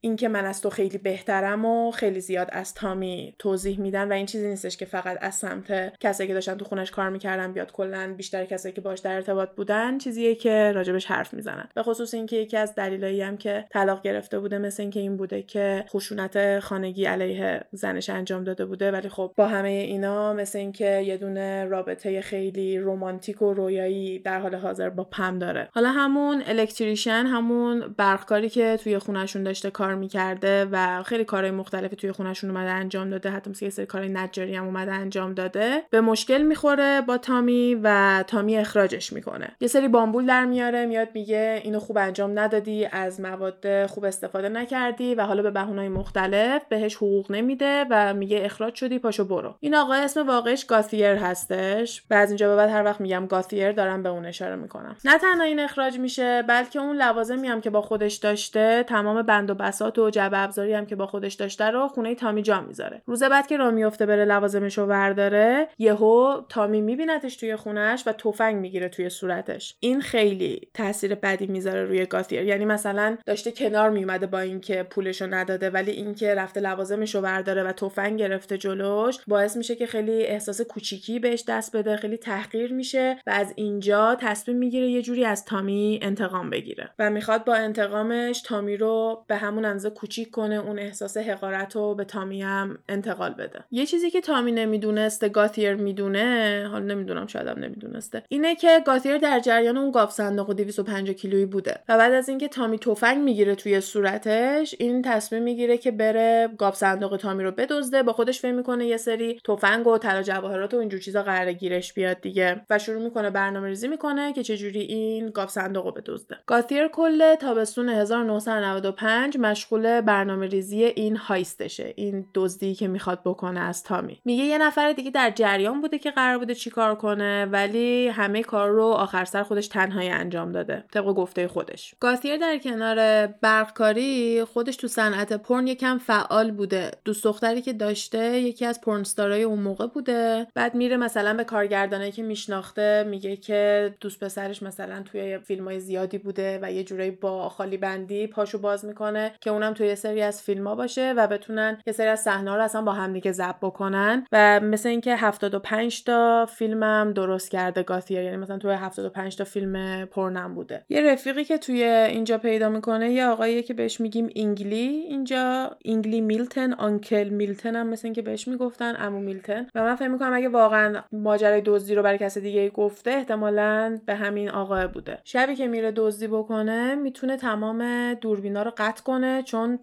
این که من از تو خیلی بهترم و خیلی زیاد از تامی توضیح میدن و این چیزی نیستش که فقط از سمت کسایی که داشتن تو خونش کار می‌کردن بیاد کلا بیشتر کسایی که باش در ارتباط بودن چیزیه که راجبش حرف می‌زنن. به خصوص اینکه یکی از دلایلی هم که طلاق گرفته بوده مثل اینکه این بوده که خشونت خانگی علیه زنش انجام داده بوده ولی خب با همه اینا مثل اینکه یه دونه رابطه خیلی رمانتیک و رویایی در حال حاضر با پم داره. حالا همون الکتریشن همون برقکاری که توی خونشون داشته کار می‌کرده و خیلی کارهای مختلفی توی خونشون اومده انجام داده. حتی مثل یه سری کارهای نجاری هم اومده انجام داده. به مشکل می‌خوره با تامی و تامی اخراجش می‌کنه. یه سری بامبول در میاره میاد میگه اینو خوب انجام ندادی از مواد خوب استفاده نکردی و حالا به بهونهای مختلف بهش حقوق نمیده و میگه اخراج شدی پاشو برو. این آقا اسم واقعش گاثیر هستش. و از اینجا به بعد هر وقت میگم گاثیر دارم به اون اشاره می‌کنم. نه تنها این اخراج میشه بلکه اون لوازمی هم که با خودش داشته تمام بند و بسات و جعبه ابزاری هم که با خودش داشته رو خونه تامی جا می‌ذاره. روز بعد که را میفته بره لوازمش رو برداره یهو تامی میبینتش توی خونش و تفنگ می‌گیره توی صورتش. این خیلی تاثیر بدی می‌ذاره روی گاثیر یعنی مثلا داشته کنار میومده با اینکه پولشو نداده ولی اینکه رفته لوازمش رو برداره و تفنگ گرفته جلوش باعث میشه که خیلی احساس کوچیکی بهش دست بده خیلی تحقیر میشه و از اینجا تصمیم می‌گیره یه جوری از تامی انتقام بگیره. و می‌خواد با انتقامش تامی رو به همون اندازه کوچیک کنه اون احساس حقارت رو به تامی هم انتقال بده. یه چیزی که تامی نمی‌دونسته گاتیر می‌دونه حالا نمی‌دونم شاید هم نمی‌دونسته اینه که گاتیر در جریان اون گاف صندوق 250 کیلویی بوده و بعد از اینکه تامی تفنگ می‌گیره توی صورتش این تصمیم می‌گیره که بره گاف صندوق تامی رو بدزده با خودش فکر می‌کنه یه سری تفنگ و طلا جواهرات و اینجور چیزا قرار گیرش بیاد دیگه و شروع می‌کنه برنامه ریزی می‌کنه که چجوری این گاف صندوق رو بدزده. گاتیر کل تابستون 1995 مشغول برنامه ریزی این هایستشه این دزدی که می‌خواد بکنه از تامی. میگه یه نفر دیگه در جریان بوده که قرار بوده چیکار کنه ولی همه کار رو آخر سر خودش تنهایی انجام داده طبق گفته خودش. گاتیر در کنار برقکاری خودش تو صنعت پرن یکم فعال بوده. دوست دختری که داشته یکی از porn star ای اون موقع بوده. بعد میره مثلا به کارگردانایی که میشناخته میگه که دوست پسرش مثلا توی فیلم های زیادی بوده و یه جورایی با خالی بندی پاشو باز می‌کنه که اونم توی سری از فیلم ها باشه و بتونن یه سری از صحنه رو اصلا با همدیگه ضبط بکنن و مثل اینکه 75 تا فیلمم درست کرده گاتیر یعنی مثلا توی 75 تا فیلم پرنم بوده. یه رفیقی که توی اینجا پیدا می‌کنه یه آقایی که بهش میگیم اینگلی. اینجا اینگلی میلتن uncle میلتن هم مثل اینکه بهش می‌گفتن امو میلتن. و من فکر می‌کنم اگه واقعا ماجرای دزدی رو برای کس دیگه گفته احتمالا به همین آقا بوده. شبی که میره دزدی بکنه می‌تونه تمام دوربینا رو قطع کنه چون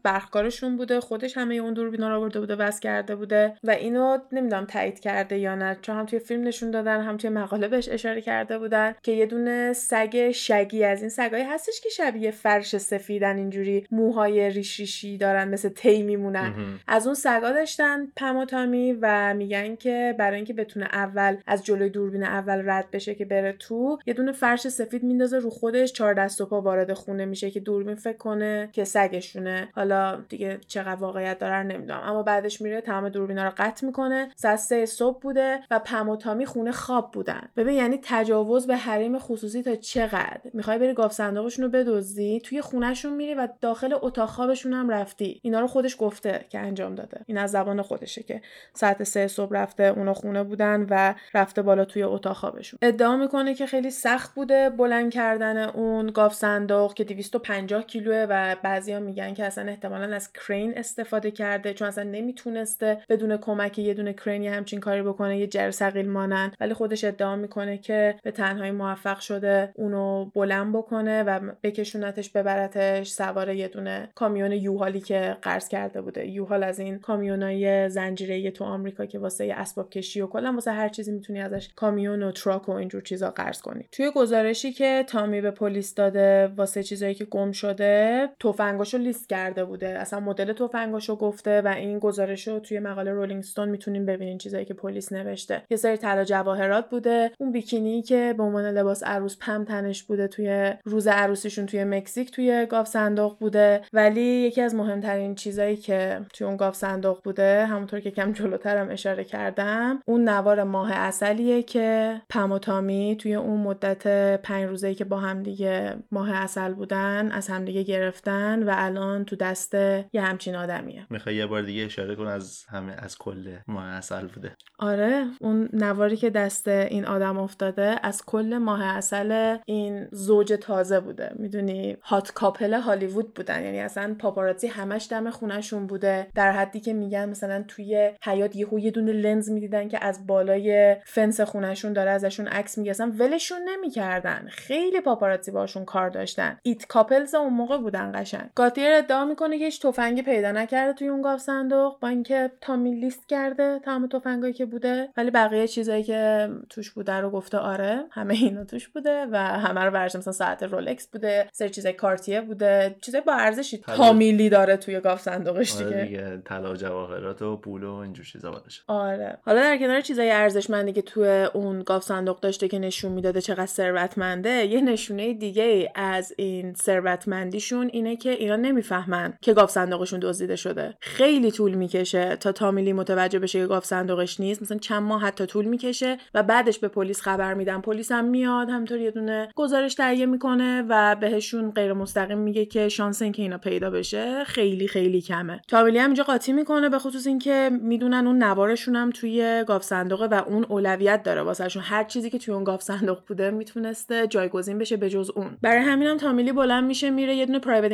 برخکارشون بوده خودش همه اون دوربینا رو آورده بوده وصل کرده بوده و اینو نمی‌دونم تایید کرده یا نه. چون هم توی فیلم نشون دادن هم توی مقاله بهش اشاره کرده بودن که یه دونه سگ شگی از این سگایی هستش که شبیه فرش سفیدن اینجوری موهای ریش ریشی دارن مثل تی میمونن. از اون سگا داشتن پموتامی و میگن که برای اینکه بتونه اول از جلوی دوربین اول رد بشه که بره تو یه دونه فرش سفید میندازه رو خودش چهار دست و پا وارد خونه میشه که دوربین فکر کنه که سگشونه. حالا دیگه دیگه چقدر واقعیت داره نمی‌دونم. اما بعدش میره تمام دوربینا رو قطع می‌کنه ساعت سه صبح بوده و پم و تامی خونه خواب بودن. ببین یعنی تجاوز به حریم خصوصی تا چقدر؟ می‌خوای بری گاف صندوقشون رو بدزدی توی خونهشون میری و داخل اتاق خوابشون هم رفتی. اینا رو خودش گفته که انجام داده. این از زبان خودشه که ساعت سه صبح رفته اونا خونه بودن و رفته بالا توی اتاق خوابشون. ادعا می‌کنه که خیلی سخت بوده بلند کردن اون گاف صندوق که 250 کیلوه و بعضیا میگن که اصلا احتمالا از کرین استفاده کرده چون اصلا نمی‌تونسته بدون کمک یه دونه کرینی همچین کاری بکنه یه جر ثقیل مانن ولی خودش ادعا می‌کنه که به تنهایی موفق شده اونو بلند بکنه و بکشونتش ببرتش سوار یه دونه کامیون یوهالی که قرض کرده بوده. یوهال از این کامیونای زنجیره تو آمریکا که واسه اسباب کشی و کلا واسه هر چیزی می‌تونی ازش کامیون و truck و اینجور چیزا قرض کنی. توی گزارشی که تامی به پلیس داده واسه چیزایی که گم شده تفنگاشو لیست کرده بوده. اصلا مدل تفنگاشو گفته و این گزارش رو توی مقاله رولینگ ستون می‌تونیم ببینین چیزایی که پلیس نوشته. یه سری طلا جواهرات بوده. اون بیکینی که به عنوان لباس عروس پم تنش بوده توی روز عروسیشون توی مکزیک توی گاوصندوق بوده. ولی یکی از مهمترین چیزایی که توی اون گاوصندوق بوده همونطور که یکم جلوترم اشاره کردم اون نوار ماه عسلیه که پم و تامی توی اون مدت پنج روزه که با هم دیگه ماه عسل بودن از همدیگه گرفتن و الان تو دست یه همچین آدمیه. می‌خوای یه بار دیگه اشاره کن از همه از کل ماه عسل بوده. آره اون نواری که دست این آدم افتاده از کل ماه عسل این زوج تازه بوده. می‌دونی؟ hot couple هالیوود بودن. یعنی اصلا پاپاراتزی همش دم خونهشون بوده. در حدی که میگن مثلا توی حیاط یهو یه دونه لنز می‌دیدن که از بالای فنس خونهشون داره ازشون عکس اصلا ولشون نمی‌کردن. خیلی پاپاراتزی باشون کار داشتن. it couples اون موقع بودن قشنگ. گاتیر ادعا می‌کنه که هیچ تفنگی پیدا نکرده توی اون گاوصندوق با اینکه تامی لیست کرده تمام تفنگایی که بوده ولی بقیه چیزایی که توش بوده رو گفته آره همه اینا توش بوده و همه رو ورش مثلا ساعت رولکس بوده سر چیزای کارتیه بوده چیزای با ارزشی. تامیلی داره توی گاف صندوقش آره دیگه. دیگه طلا و جواهرات و پول و اینجور چیزا باشه آره. حالا در کنار چیزای ارزشمندی که توی اون گاف صندوق داشته که نشون می‌داده چقدر ثروتمنده یه نشونه دیگه از این ثروتمندیشون اینه که اینا نمی‌فهمن که گاف صندوقشون دزدیده شده. خیلی طول می‌کشه تا تامیلی متوجه بشه که گاف صندوقش نیست. مثلا چند ماه حتی طول می‌کشه و بعدش به پلیس خبر میدن. پلیس هم میاد همینطور یه دونه گزارش تهیه می‌کنه و بهشون غیر مستقیم میگه که شانس اینکه اینا پیدا بشه خیلی خیلی کمه. تامی لی هم اینجا قاطی می‌کنه به خصوص اینکه می‌دونن اون نوارشون هم توی گاوصندوقه و اون اولویت داره. واسهشون هر چیزی که توی اون گاوصندوق بوده می‌تونسته جایگزین بشه به جز اون. برای همینم تامی لی بلند میشه میره یه دونه private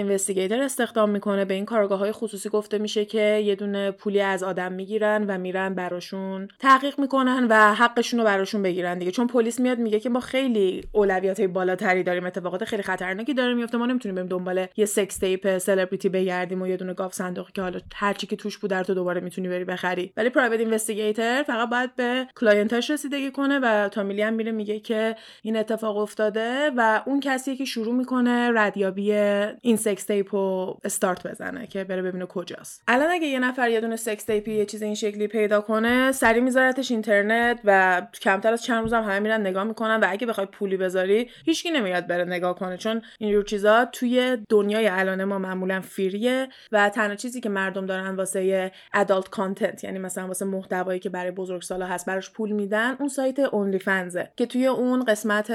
استخدام می‌کنه. به این کارآگاه های خصوصی گفته میشه که یه دونه پولی از آدم می‌گیرن و میرن براشون تحقیق می‌کنن و حقشون رو براشون بگیرن دیگه. چون پلیس میاد میگه که ما خیلی اولویت های بالاتری داریم. اتفاقات خیلی خطرناکی داره میفته ما نمی‌تونیم بریم دنبال یه sex tape سلبریتی بگردیم و یه دونه گاوصندوقی که حالا هر چی که توش بود تو دوباره می‌تونی بری بخری. ولی private investigator فقط باید به client اش رسیدگی کنه و تامی لی هم میره میگه که این اتفاق افتاده و اون کسی که شروع می‌کنه ردیابی این sex tape رو استارت بزنه که بره ببینه کجاست. الان اگه یه نفر یه دونه sex tape ی یه چیز این شکلی پیدا کنه سریع میذارتش اینترنت و کمتر از چند روز هم همه میرن نگاه می‌کنن و اگه بخوای پولی بذاری هیچکی نمیاد بره نگاه کنه چون اینجور چیزا توی دنیای الان ما معمولا free ه و تنها چیزی که مردم دارن واسه adult content یعنی مثلا واسه محتوایی که برای بزرگسالا هست براش پول میدن اون سایت OnlyFans ه که توی اون قسمت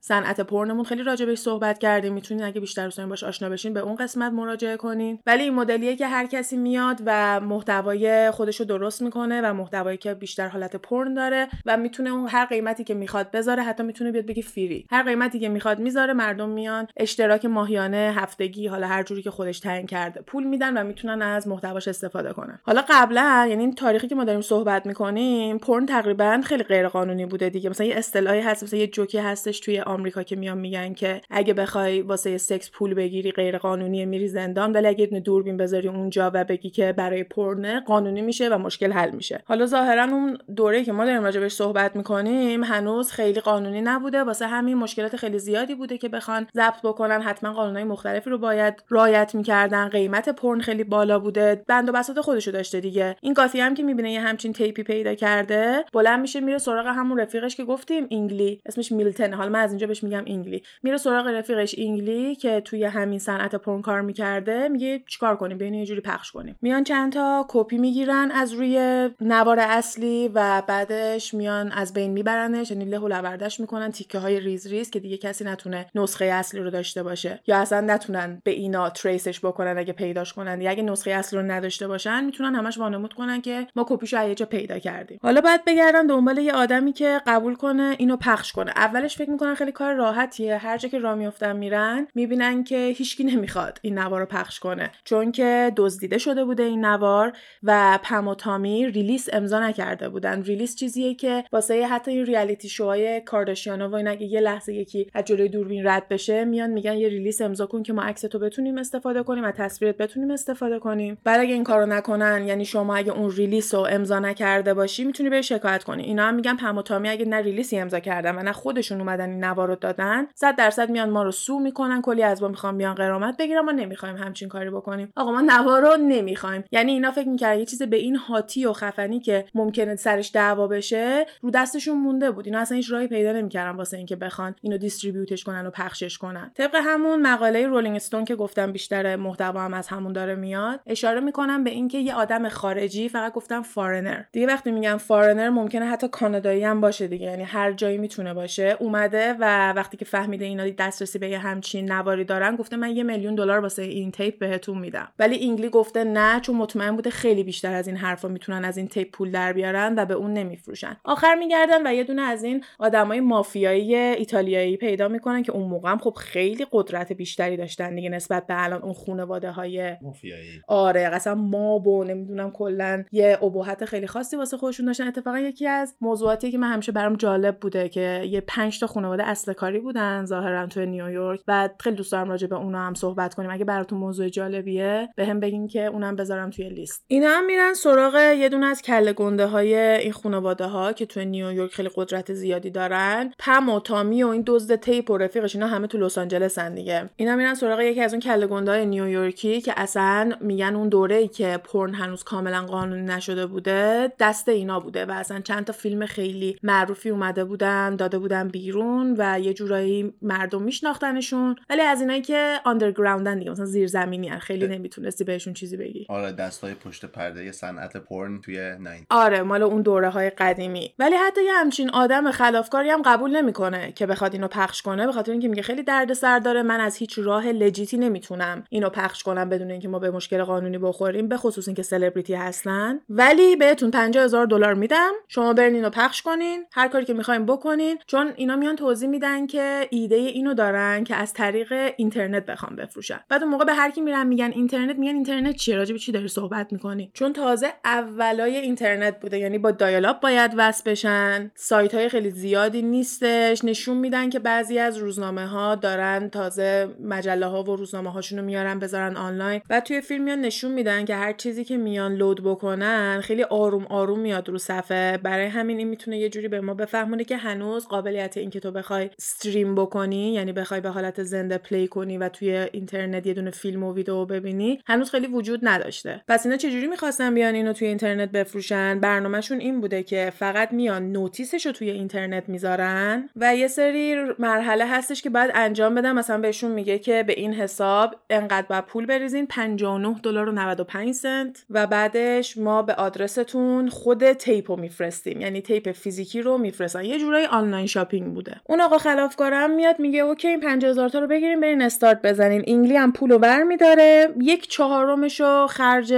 صنعت پرنمون خیلی راجع صحبت کردیم می‌تونین اگه بیشتر دوست باش آشنا بشین به اون قسمت مراجعه کنین. ولی این مدلیه که هر کسی میاد و محتوای خودش رو درست می‌کنه و محتوایی که بیشتر حالت پرن داره و می‌تونه اون هر قیمتی که می‌خواد بذاره حتی می‌تونه بیاد بگه فری هر قیمتی که می‌خواد می‌ذاره مردم میان اشتراک ماهیانه هفتگی حالا هر جوری که خودش تعیین کرده پول میدن و می‌تونن از محتواش استفاده کنن. حالا قبلا یعنی این تاریخی که ما داریم صحبت می‌کنیم پرن تقریبا خیلی غیر قانونی بوده دیگه. مثلا یه اصطلاحی هست مثلا یه جوکی هستش توی آمریکا که میان میگن که اگه بخوای واسه سکس پول بگیری غیر قانونی میری زندان ولی اگه دوربین بذاری اونجا و بگی که برای پرنه قانونی میشه و مشکل حل میشه. حالا ظاهرا اون دوره که ما داریم راجبش صحبت می‌کنیم هنوز خیلی قانونی نبوده. واسه همین مشکلات خیلی زیادی بوده که بخوان ضبط بکنن. حتما قانونهای مختلفی رو باید رعایت می‌کردن. قیمت پرن خیلی بالا بوده. بند و بساط خودشو داشته دیگه. این گاتی هم که می‌بینه یه همچین tape ی پیدا کرده بلند میشه میره سراغ همون رفیقش که گفتیم اینگلی. اسمش میلتن. حالا من از اینجا بهش میگم اینگلی. میره سراغ رفیقش اینگلی که توی همین صنعت پرن کار می‌کرده. میگه چیکار کنیم بیاین یه جوری پخش کنیم. میان چند تا کپی می‌گیرن از روی نوار اصلی و بعدش میان از بین میبرنش یعنی له و لوردش می‌کنن تیکه های ریز ریز که دیگه کسی نتونه نسخه اصلی رو داشته باشه. یا اصلا نتونن به اینا trace ش بکنن اگه پیداش کنن. یا اگه نسخه اصلی رو نداشته باشن می‌تونن همش وانمود کنن که ما کپیشو از پیدا کردیم. حالا باید بگردن دنبال یه آدمی که قبول کنه اینو پخش کنه. اولش فکر می‌کنن خیلی کار راحتیه. هر جا که راه میافتن میرن می‌بینن که هیچکی نمی‌خواد این نوار رو پخش کنه. چون که دزدیده شده بوده این نوار و پم و تامی release امضا نکرده بودن. release چیزیه که واسه حتی این reality show های کارداشیانا و این اگه یه لحظه یکی از جلوی دوربین رد بشه میان میگن یه release امضا کن که ما عکس تو بتونیم استفاده کنیم و تصویرت بتونیم استفاده کنیم. بعد اگه این کارو نکنن یعنی شما اگه اون release رو امضا نکرده باشی می‌تونی به شکایت کنی. اینا هم میگن پم و تامی اگه نه release ی امضا کردن و نه خودشون اومدن این نوار رو دادن 100 درصد میان ما رو sue می‌کنن کلی از ما می‌خوان بیان غرامت بگیرن ما نمی‌خوایم همچین کاری بکنیم. آقا ما نوار رو نمی‌خوایم. یعنی اینا فکر می‌کردن یه چیز به این hot ی و خفنی که ممکنه سرش دعوا بشه رو دستشون مونده بود. اینا اصلا هیچ راهی پیدا نمی‌کردن واسه اینکه بخوان اینو distribute ش کنن و پخشش کنن. طبق همون مقاله رولینگ استون که گفتم بیشتر محتوا هم از همون داره میاد اشاره می‌کنم به اینکه یه آدم خارجی فقط گفتم foreigner دیگه وقتی میگم foreigner ممکنه حتی کانادایی هم باشه دیگه. یعنی هر جایی می‌تونه باشه. اومده و وقتی که فهمیده اینا دسترسی به یه همچین نواری دارن گفته من یه میلیون دلار واسه این tape بهتون میدم. ولی انگلی گفته نه چون مطمئن بوده خیلی بیشتر از این حرفا می‌تونن از این tape پول در بیارن و به اون نمیفروشن. آخر میگردن و یه دونه از این آدمای مافیایی ایتالیایی پیدا می‌کنن که اون موقع هم خب خیلی قدرت بیشتری داشتن دیگه نسبت به الان اون خانواده های مافیایی. آره قسم ما بو نمی‌دونم کلا یه ابهت خیلی خاصی واسه خودشون داشتن. اتفاقا یکی از موضوعاتی که من همیشه برام جالب بوده که یه پنج تا خانواده اصل کاری بودن ظاهرا تو نیویورک. و خیلی دوست دارم راجع به اونا هم صحبت کنیم. اگه براتون موضوع جالبیه بهم به بگین که اونم بذارم توی لیست. اینا هم میرن سراغ یه دونه از کله گنده های این خانواده ها که تو نیویورک خیلی قدرت زیادی دارن. پم و تامی و این دزد تیپ و رفیقش اینا همه تو لس آنجلس دیگه. اینا میرن سراغ یکی از اون کله گنده های نیویورکی که اصلا میگن اون دوره ای که پرن هنوز کاملا قانونی نشده بوده دست اینا بوده و اصلا چند تا فیلم خیلی معروفی اومده بودن داده بودن بیرون و یه جورایی مردم میشناختنشون. ولی از اینایی که آندرگراوندن دیگه مثلا زیر زمینی هن. خیلی نمی‌تونستی بهشون چیزی بگی. آره دستای پشت پرده صنعت پرن توی ناین آره مال اون دوره های قدیمی. ولی حتی یه همچین آدم خلافکاری هم قبول نمی‌کنه که بخواد اینو پخش کنه به خاطر اینکه میگه خیلی دردسر داره من از هیچ راه لجیتی نمی‌تونم اینو پخش کنم بدون اینکه ما به مشکل قانونی بخوریم به خصوص اینکه سلبریتی هستن. ولی بهتون 50 هزار دلار میدم شما برین اینو پخش کنین هر کاری که می‌خواین بکنین چون اینا میان توضیح میدن که ایده اینو دارن که از طریق اینترنت بخوام بفروشن. بعد اون موقع به هر کی میرن میگن اینترنت میگن اینترنت چیه؟ راجع به چی داری صحبت می‌کنی؟ چون تازه اولای اینترنت بوده یعنی با dial-up باید وصل بشن. سایت های خیلی زیادی نیستش. نشون میدن که بعضی از روزنامه ها دارن تازه مجله ها و روزنامه هاشون رو میارن بذارن آنلاین. و توی فیلم میان نشون میدن که هر چیزی که میان load بکنن خیلی آروم آروم میاد رو صفحه. برای همین این می‌تونه یه جوری به ما بفهمونه که هنوز قابلیت اینکه تو بخوای stream بکنی یعنی بخوای به حالت زنده play کنی و توی اینترنت یه دونه فیلم و ویدیو ببینی هنوز خیلی وجود نداشته. پس اینا چجوری می‌خواستن بیان اینو توی اینترنت بفروشن؟ برنامهشون این بوده که فقط میان notice ش رو توی اینترنت می‌ذارن و یه سری مرحله هستش که باید انجام بدن. مثلا بهشون میگه که به این حساب انقدر باید پول بریزین 59 دلار و 95 سنت و بعدش ما به آدرستون خود tape رو میفرستیم. یعنی tape فیزیکی رو میفرستن. یه جورایی online shopping بوده. اون آقا خلافکارم میاد میگه okay این 50000 تا رو بگیریم برین استارت بزنین. اینگلی هم پولو برمیداره. یک چهارمشو خرج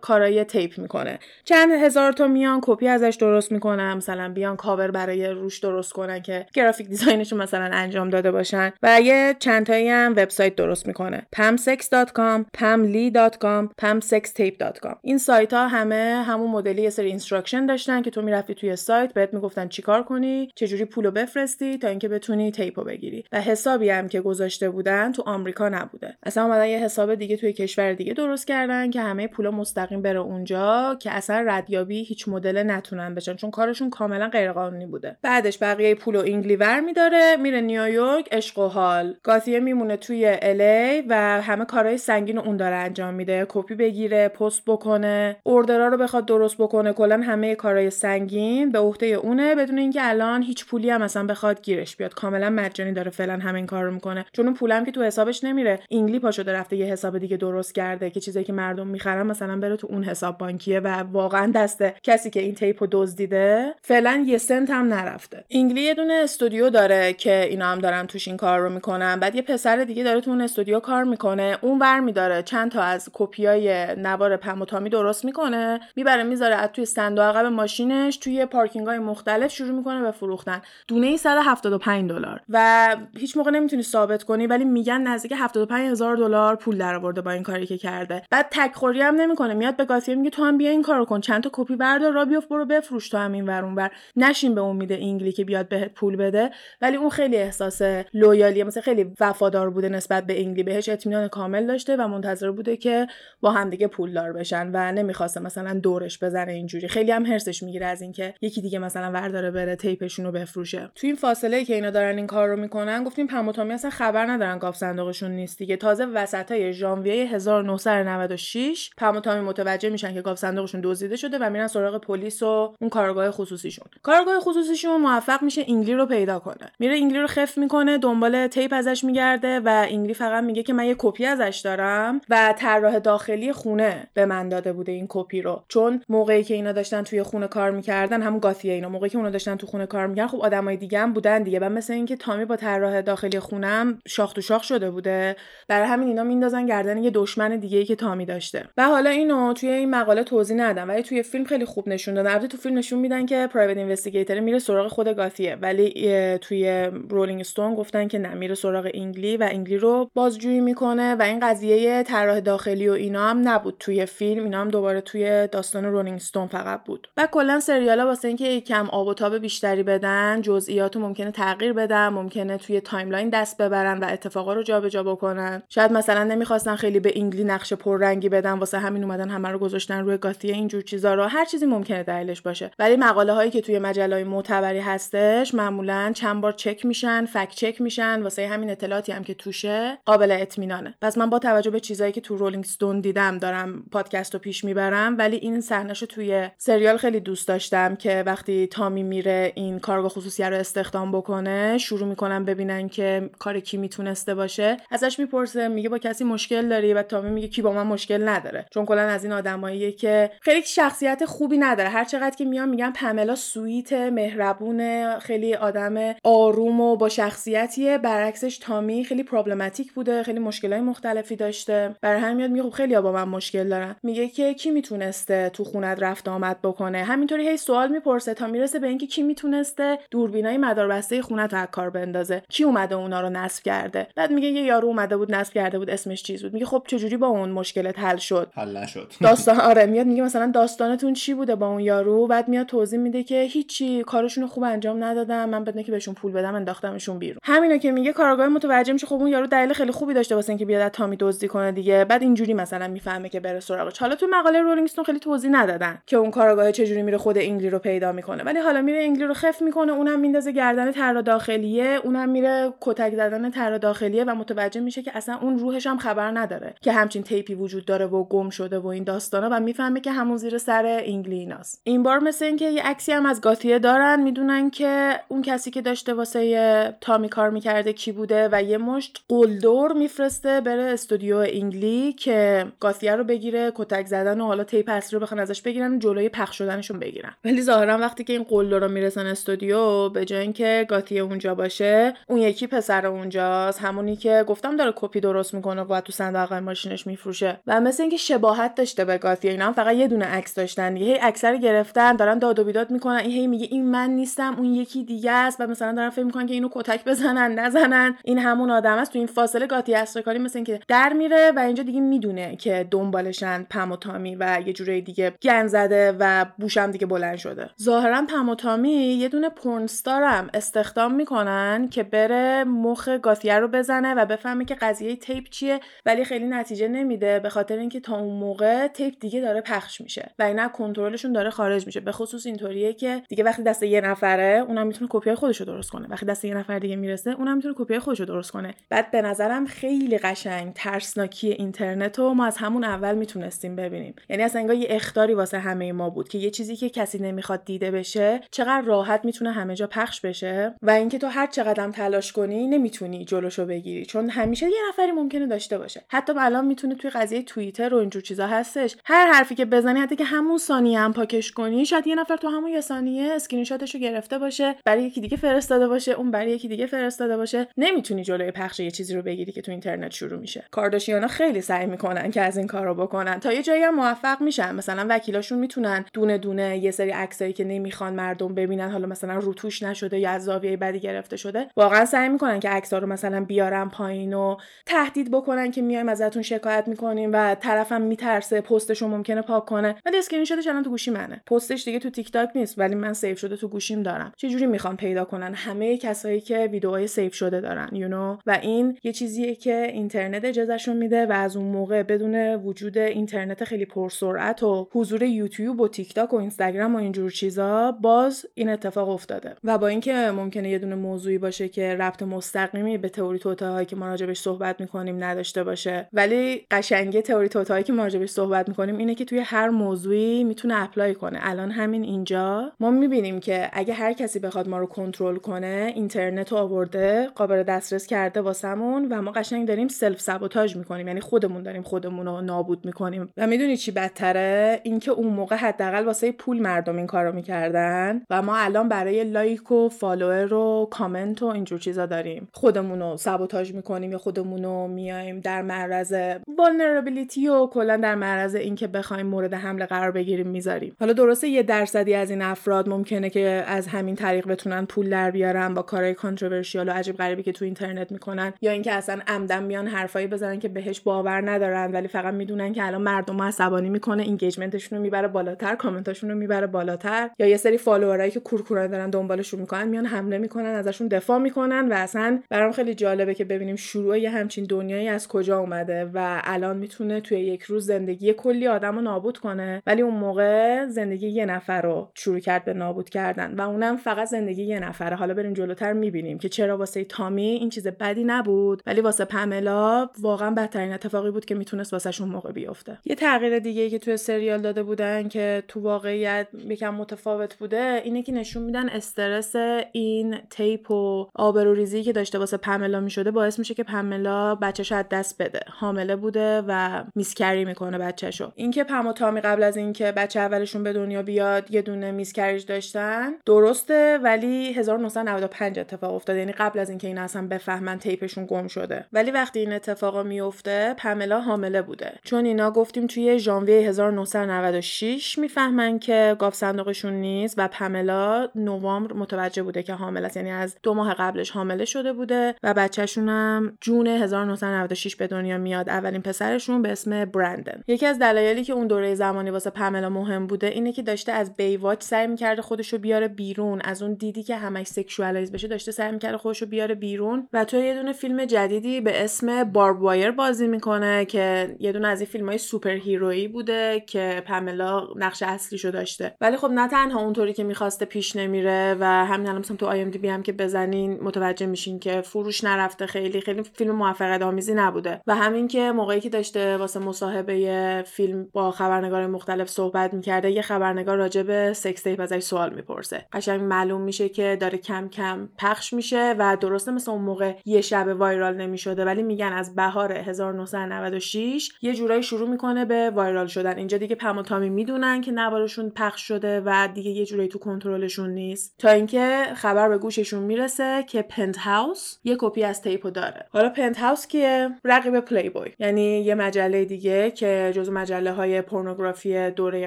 کارای tape می‌کنه. چند هزار تا میان کپی ازش درست می‌کنن مثلا بیان کاور برای روش درست کنن که graphic design شو مثلا انجام داده باشن. و یه چند تایی هم وبسایت درست می‌کنه. pamsex.com pamlee.com pamsextape.com این سایت ها همه همون مدلی یه سری instruction داشتن که تو می‌رفتی توی سایت بهت می‌گفتن چیکار کنی چجوری پولو بفرستی تا اینکه بتونی tape و بگیری. و حسابی هم که گذاشته بودن تو آمریکا نبوده. اصلا اومدن یه حساب دیگه توی کشور دیگه درست کردن که همه پولا مستقیم بره اونجا که اصلا ردیابی هیچ مدل نتونن بشن چون کارشون کاملا غیرقانونی بوده. بعدش بقیه پولو اینگلی ور میداره میره نیویورک عشق و حال. گاتیه میمونه توی LA و همه کارهای سنگین اون داره انجام میده. کپی بگیره پست بکنه. order ا رو بخواد درست بکنه. کلا همه کارهای سنگین به عهده اونه. بدون اینکه الان هیچ پولی هم مثلا بخواد گیرش بیاد. کاملا مجانی داره فعلا همین کار رو می‌کنه. چون اون پولم که تو حسابش نمیره. اینگلی پا شده رفته یه حساب دیگه درست درست کرده که چیزی که مردم می‌خرن مثلا بره تو اون حساب بانکیه و واقعا دست کسی که این tape و دزدیده فعلا یه سنت هم نرفته. انگلی یه دونه استودیو داره که اینا هم دارن توش این کار رو می‌کنن. بعد یه پسر دیگه داره تو اون استودیو کار می‌کنه. اون ور میداره. چند تا از کپیای نوار پم و تامی درست می‌کنه. می‌بره می‌ذاره از توی صندوق عقب ماشینش توی پارکینگ های مختلف شروع می‌کنه به فروختن. دونه ای 175 دلار. و هیچ موقع نمی‌تونی ثابت کنی ولی میگن نزدیک 75 هزار دلار پول درآورده با این کاری که کرده. بعد تکخوری هم نمی‌کنه. میاد به گاتیه میگه تو هم بیا این کارو کن. چند تا کپی بردار را بیفت برو بفروش تو همین ور اونور نشین به امید انگلی که بیاد بهت پول بده. ولی اون خیلی احساس لویالیه. مثلا خیلی وفادار بوده نسبت به انگلی. بهش اطمینان کامل داشته و منتظر بوده که با همدیگه پولدار بشن و نمی‌خواسته مثلا دورش بزنه اینجوری. خیلی هم هرسش می‌گیره از اینکه یکی دیگه مثلا ورداره بره تیپشون رو بفروشه. تو این فاصله که اینا دارن این کار رو می‌کنن گفتیم پموتامی اصلا خبر ندارن گاف صندوقشون نیست دیگه. تازه وسطای ژانویه 1996 پموتامی متوجه میشن که گاف صندوقشون دزدیده شده و میرن سراغ پلیس و اون کارآگاه خصوصیشون. کارآگاه خصوصیشون موفق میشه انگلی رو پیدا کنه. میره انگلی رو خفت می‌کنه دنبال tape ازش میگرده و انگلی فقط میگه که من یه کپی ازش دارم و طراح داخلی خونه به من داده بوده این کپی رو. چون موقعی که اینا داشتن توی خونه کار می‌کردن همون گاتیه اینا موقعی که اونا داشتن تو خونه کار می‌کردن خب آدمای دیگه هم بودن دیگه. و مثل اینکه تامی با طراح داخلی خونم شاخ تو شاخ شده بوده. برای همین اینا میندازن گردن یه دشمن دیگه ای که تامی داشته. و حالا اینو توی این مقاله توضیح ندم ولی توی فیلم خیلی خوب نشون دادن. البته تو فیلم نشون میدن که private investigator میره سراغ خود گاتیه ولی توی رولینگ استون گفتن که نه میره سراغ انگلی و انگلی رو بازجویی می‌کنه و این قضیه طراح داخلی و اینا هم نبود توی فیلم. اینا هم دوباره توی داستان رولینگ استون فقط بود. و کلا سریالا واسه اینکه کم آب و تاب بیشتری بدن جزئیات ممکنه تغییر بدن ممکنه توی timeline دست ببرن و اتفاقا رو جابجا بکنن. شاید مثلا نمی‌خواستن خیلی به انگلی نقش پررنگی بدن واسه همین اومدن همه رو گذاشتن روی گاتیه اینجور چیزا رو. هر چیزی ممکنه دلیلش باشه. ولی مقاله هایی که توی مجله معتبری هستش معمولا چند بار چک میشن fact check میشن واسه همین اطلاعاتی هم که توشه قابل اطمینانه. پس من با توجه به چیزایی که تو رولینگ استون دیدم دارم پادکست رو پیش می‌برم ولی این صحنهشو توی سریال خیلی دوست داشتم که وقتی تامی میره این کارگاه خصوصی رو استخدام بکنه شروع می‌کنن ببینن که کار کی می‌تونسته باشه. ازش می‌پرسه میگه با کسی مشکل داری؟ و تامی میگه کی با من مشکل نداره. چون کلا از این آدماییه که خیلی شخصیت خوبی نداره. هر چقدر که میان میگن پملا سویت مهربونه خیلی آدم آروم و با شخصیتیه. برعکسش تامی خیلی پرابلماتیک بوده خیلی مشکلای مختلفی داشته. برای همین میاد میگه خب خیلی با من مشکل دارن. میگه که کی می‌تونسته تو خونت رفت آمد بکنه؟ همینطوری هی سوال می‌پرسه. تا می‌رسه به اینکه کی می‌تونسته دوربینای مداربسته خونت رو کار بندازه؟ کی اومده اونا رو نصب کرده؟ بعد میگه یه یارو اومده بود نصب کرده بود اسمش چیز بود. میگه خب چجوری با اون مشکلت حل شد؟ حل نشد. داستان آره میاد میگه مثلا داستانتون چی بوده با اون یارو؟ بعد میاد توضیح میده که هیچی کارشون خوب انجام ندادم من بدون که بهشون پول بدم انداختمشون بیرون. همینو که میگه کارگاه متوجه میشه خب اون یارو دلیل خیلی خوبی داشته واسه اینکه بیاد تامی دزدی کنه دیگه. بعد اینجوری مثلا می‌فهمه که بره سراغش. حالا تو مقاله رولینگ خیلی توضیح ندادن که اون کارگاه چجوری میره خود انگلی رو پیدا می‌کنه. ولی حالا میره انگلی رو خف می‌کنه اونم میندازه گردن طراح داخلیه اونم میره کتک زدن طراح داخلیه و متوجه میشه که اصلا اون روحش هم خبر نداره. که همچین تیپی وجود داره و گم شده و این داستانا و می‌فهمه که همون زیر سر انگلی ایناست. این بار مثل اینکه یه عکسی هم از گاتیه دارن می‌دونن که اون کسی که داشته واسه تامی کار می‌کرده کی بوده و یه مشت قلدور میفرسته بره استودیو انگلی که گاتیه رو بگیره کتک زدن و حالا تیپ اصلی رو بخوان ازش بگیرن جلوی پخش شدنشون بگیرن. ولی ظاهرا وقتی که این قلدور رو می‌رسن استودیو به جای اینکه گاتیه اونجا باشه اون یکی پسر اونجاست. همونی که گفتم داره کپی درست می‌کنه و تو صندوق ماشینش میفروشه و مثل اینکه شباهت داشته به گاتیه اینا هم فقط یه دونه عکس داشتن. دیگه هی رو گرفتن دارن داد و بیداد می‌کنن. این هی میگه این من نیستم اون یکی دیگه است. و مثلا دارن فکر می‌کنن که اینو کتک بزنن نزنن. این همون آدم است. تو این فاصله گاتی استرکاری مثل اینکه در میره و اینجا دیگه می‌دونه که دنبالشن پم و و یه جوری دیگه گن زده و بوشم دیگه بلند شده. ظاهرا پم یه دونه پورنستارم استخدام می‌کنن که بره مخ گاتیه رو بزنه و بفهمه که قضیه تیپ چیه. ولی خیلی نتیجه نمیده به خاطر اینکه تا اون موقع تیپ دیگه داره پخش میشه و اینا کنترلشون داره خارج میشه. به خصوص اینطوریه که دیگه وقتی دست یه نفره اونم می‌تونه کپی خودش رو درست کنه. وقتی دست یه نفر دیگه می‌رسه اونم می‌تونه کپی خودش رو درست کنه. بعد به نظرم خیلی قشنگ ترسناکی اینترنت رو ما از همون اول می‌تونستیم ببینیم. یعنی اصلا انگار یه اختاری واسه همه ما بود که یه چیزی که کسی نمی‌خواد دیده بشه چقدر راحت می‌تونه همه جا پخش بشه و اینکه تو هر چقدر تلاش کنی نمی‌تونی جلوشو بگیری. چون همیشه یه نفری ممکنه داشته باشه. حتی الان می‌تونه توی قضیه توییتر و اینجور چیزا هستش. هر حرفی که بزنی حتی که همون ثانیه هم پاکش کنی شاید یه نفر تو همون یه ثانیه screen رو گرفته باشه برای یکی دیگه فرستاده باشه اون برای یکی دیگه فرستاده باشه. نمی‌تونی جلوی پخش یه چیزی رو بگیری که تو اینترنت شروع میشه. کارداشیانا خیلی سعی می‌کنن که از این کارو بکنن. تا یه جایی هم موفق میشن. مثلا وکیلاشون می‌تونن دونه دونه یه سری عکسایی که نمی‌خوان مردم ببینن حالا مثلا روتوش نشده یا از زاویه بدی گرفته شده واقعا سعی می‌کنن که عکس‌ها رو مثلا بیارن پایین و تهدید بکنن که میایم ازتون شکایت می‌کنیم و طرفم میترسه پستش رو ممکنه پاک کنه ولی اسکرین شاتش الان تو گوشی منه. پستش دیگه تو تیک تاک نیست ولی من save شده تو گوشیم دارم. چه جوری می‌خوان پیدا کنن؟ همه کسایی که ویدیوهای save شده دارن you know? و این یه چیزیه که اینترنت اجازهشون میده و از اون موقع بدون وجود اینترنت خیلی پرسرعت و حضور یوتیوب و تیک تاک و اینستاگرام و اینجور چیزا باز این اتفاق افتاده. و با اینکه ممکنه یه دونه موضوعی باشه که ربط مستقیمی به تئوری توتاهایی که ما راجبش صحبت می‌کنیم نداشته باشه ولی قشنگی تئوری توطئه‌هایی که راجبش صحبت می‌کنیم اینه که توی هر موضوعی می‌تونه apply کنه. الان همین اینجا. ما می‌بینیم که اگه هر کسی بخواد ما رو کنترل کنه اینترنت رو آورده قابل دسترس کرده واسمون و ما قشنگ داریم self sabotage می‌کنیم. یعنی خودمون داریم خودمون رو نابود می‌کنیم. و می‌دونی چی بدتره؟ اینکه اون موقع حداقل واسه پول مردم این کارو می‌کردن و ما الان برای like و follower و کامنت و اینجور چیزا داریم. خودمون رو sabotage می‌کنیم یا خودمون رو میایم در معرض vulnerability و کلا در معرض اینکه بخوایم مورد حمله قرار بگیریم می‌ذاریم. حالا درسته یه درصدی از این افراد ممکنه که از همین طریق بتونن پول در بیارن با کارهای controversial و عجیب غریبی که تو اینترنت می‌کنن یا اینکه اصلا عمداً میان حرفایی بزنن که بهش باور ندارن ولی فقط می‌دونن که الان مردم عصبانی می‌کنه engagement شون رو می‌بره بالاتر کامنتاشون رو می‌بره بالاتر. یا یه سری follower ایی که کورکورانه دارن دنبالشون می‌کنن میان حمله می‌کنن ازشون دفاع می‌کنن و اصلا برام خیلی جالبه که ببینیم شروع یه همچین دنیایی از کجا اومده و الان می‌تونه توی یک روز زندگی کلی آدم رو نابود کنه ولی اون موقع زندگی یه نفر رو شروع کرد به نابود کردن و اونم فقط زندگی یه نفره. حالا بریم جلوتر می‌بینیم که چرا واسه تامی این چیز بدی نبود ولی واسه پملا واقعا بدترین اتفاقی بود که می‌تونست واسه اون موقع بیفته. یه تغییر دیگه که توی سریال داده بودن که تو واقعیت یکم متفاوت بوده اینه که نشون میدن استرس این tape و آبروریزی که داشته واسه پملا می‌شده باعث میشه که پملا بچه‌شو از دست بده. حامله بوده و miscarry می‌کنه بچه‌شو. اینکه پم و تامی قبل از اینکه بچه اولشون به دنیا بیاد یه دونه miscarriage داشتن درسته ولی 1995 اتفاق افتاده یعنی قبل از اینکه این اصلا بفهمن tape شون گم شده. ولی وقتی این اتفاق میفته پملا حامله بوده. چون اینا گفتیم توی ژانویه 1996 می‌فهمن که گاوصندوقشون نیست و پملا نوامبر متوجه بوده که حامله است. یعنی از دو ماه قبلش حامله شده بوده و بچهشون هم June 1996 به دنیا میاد. اولین پسرشون به اسم برندن. یکی از دلایلی که اون دوره زمانی واسه پملا مهم بوده اینه که داشته از بیواچ سعی می‌کرده خودشو بیاره بیرون. از اون دیدی که همش sexualize بشه داشته سعی می‌کرده خودشو بیاره بیرون. و تو یه دونه فیلم جدیدی به اسم بارب وایر بازی می‌کنه که یه دونه از این فیلم های superhero یی بوده که پملا نقش اصلیشو داشته. ولی خب نه تنها اونطوری که می‌خواسته پیش نمیره و همین الان مثلا تو IMDb هم که بزنین متوجه میشین که فروش نرفته خیلی خیلی فیلم موفقیت آمیزی نبوده. و همین که موقعی که داشته واسه مصاحبه فیلم با خبرنگار مختلف صحبت می‌کرده یه خبرنگار راجع به sex tape ازش سوال می‌پرسه. قشنگ معلوم میشه که داره کم کم پخش میشه و درسته مثل اون موقع یه شب viral نمی‌شده ولی میگن از بهار 1996 یه جورایی شروع می‌کنه به viral شدن. اینجا دیگه پم و تامی می‌دونن که نوارشون پخش شده و دیگه یه جورایی تو کنترلشون نیست. تا اینکه خبر به گوششون می‌رسه که پنت هاوس یه کپی از tape و داره. حالا پنت هاوس که رقیب پلی بوی یعنی یه مجله دیگه که جزو مجله های پورنوگرافی دوره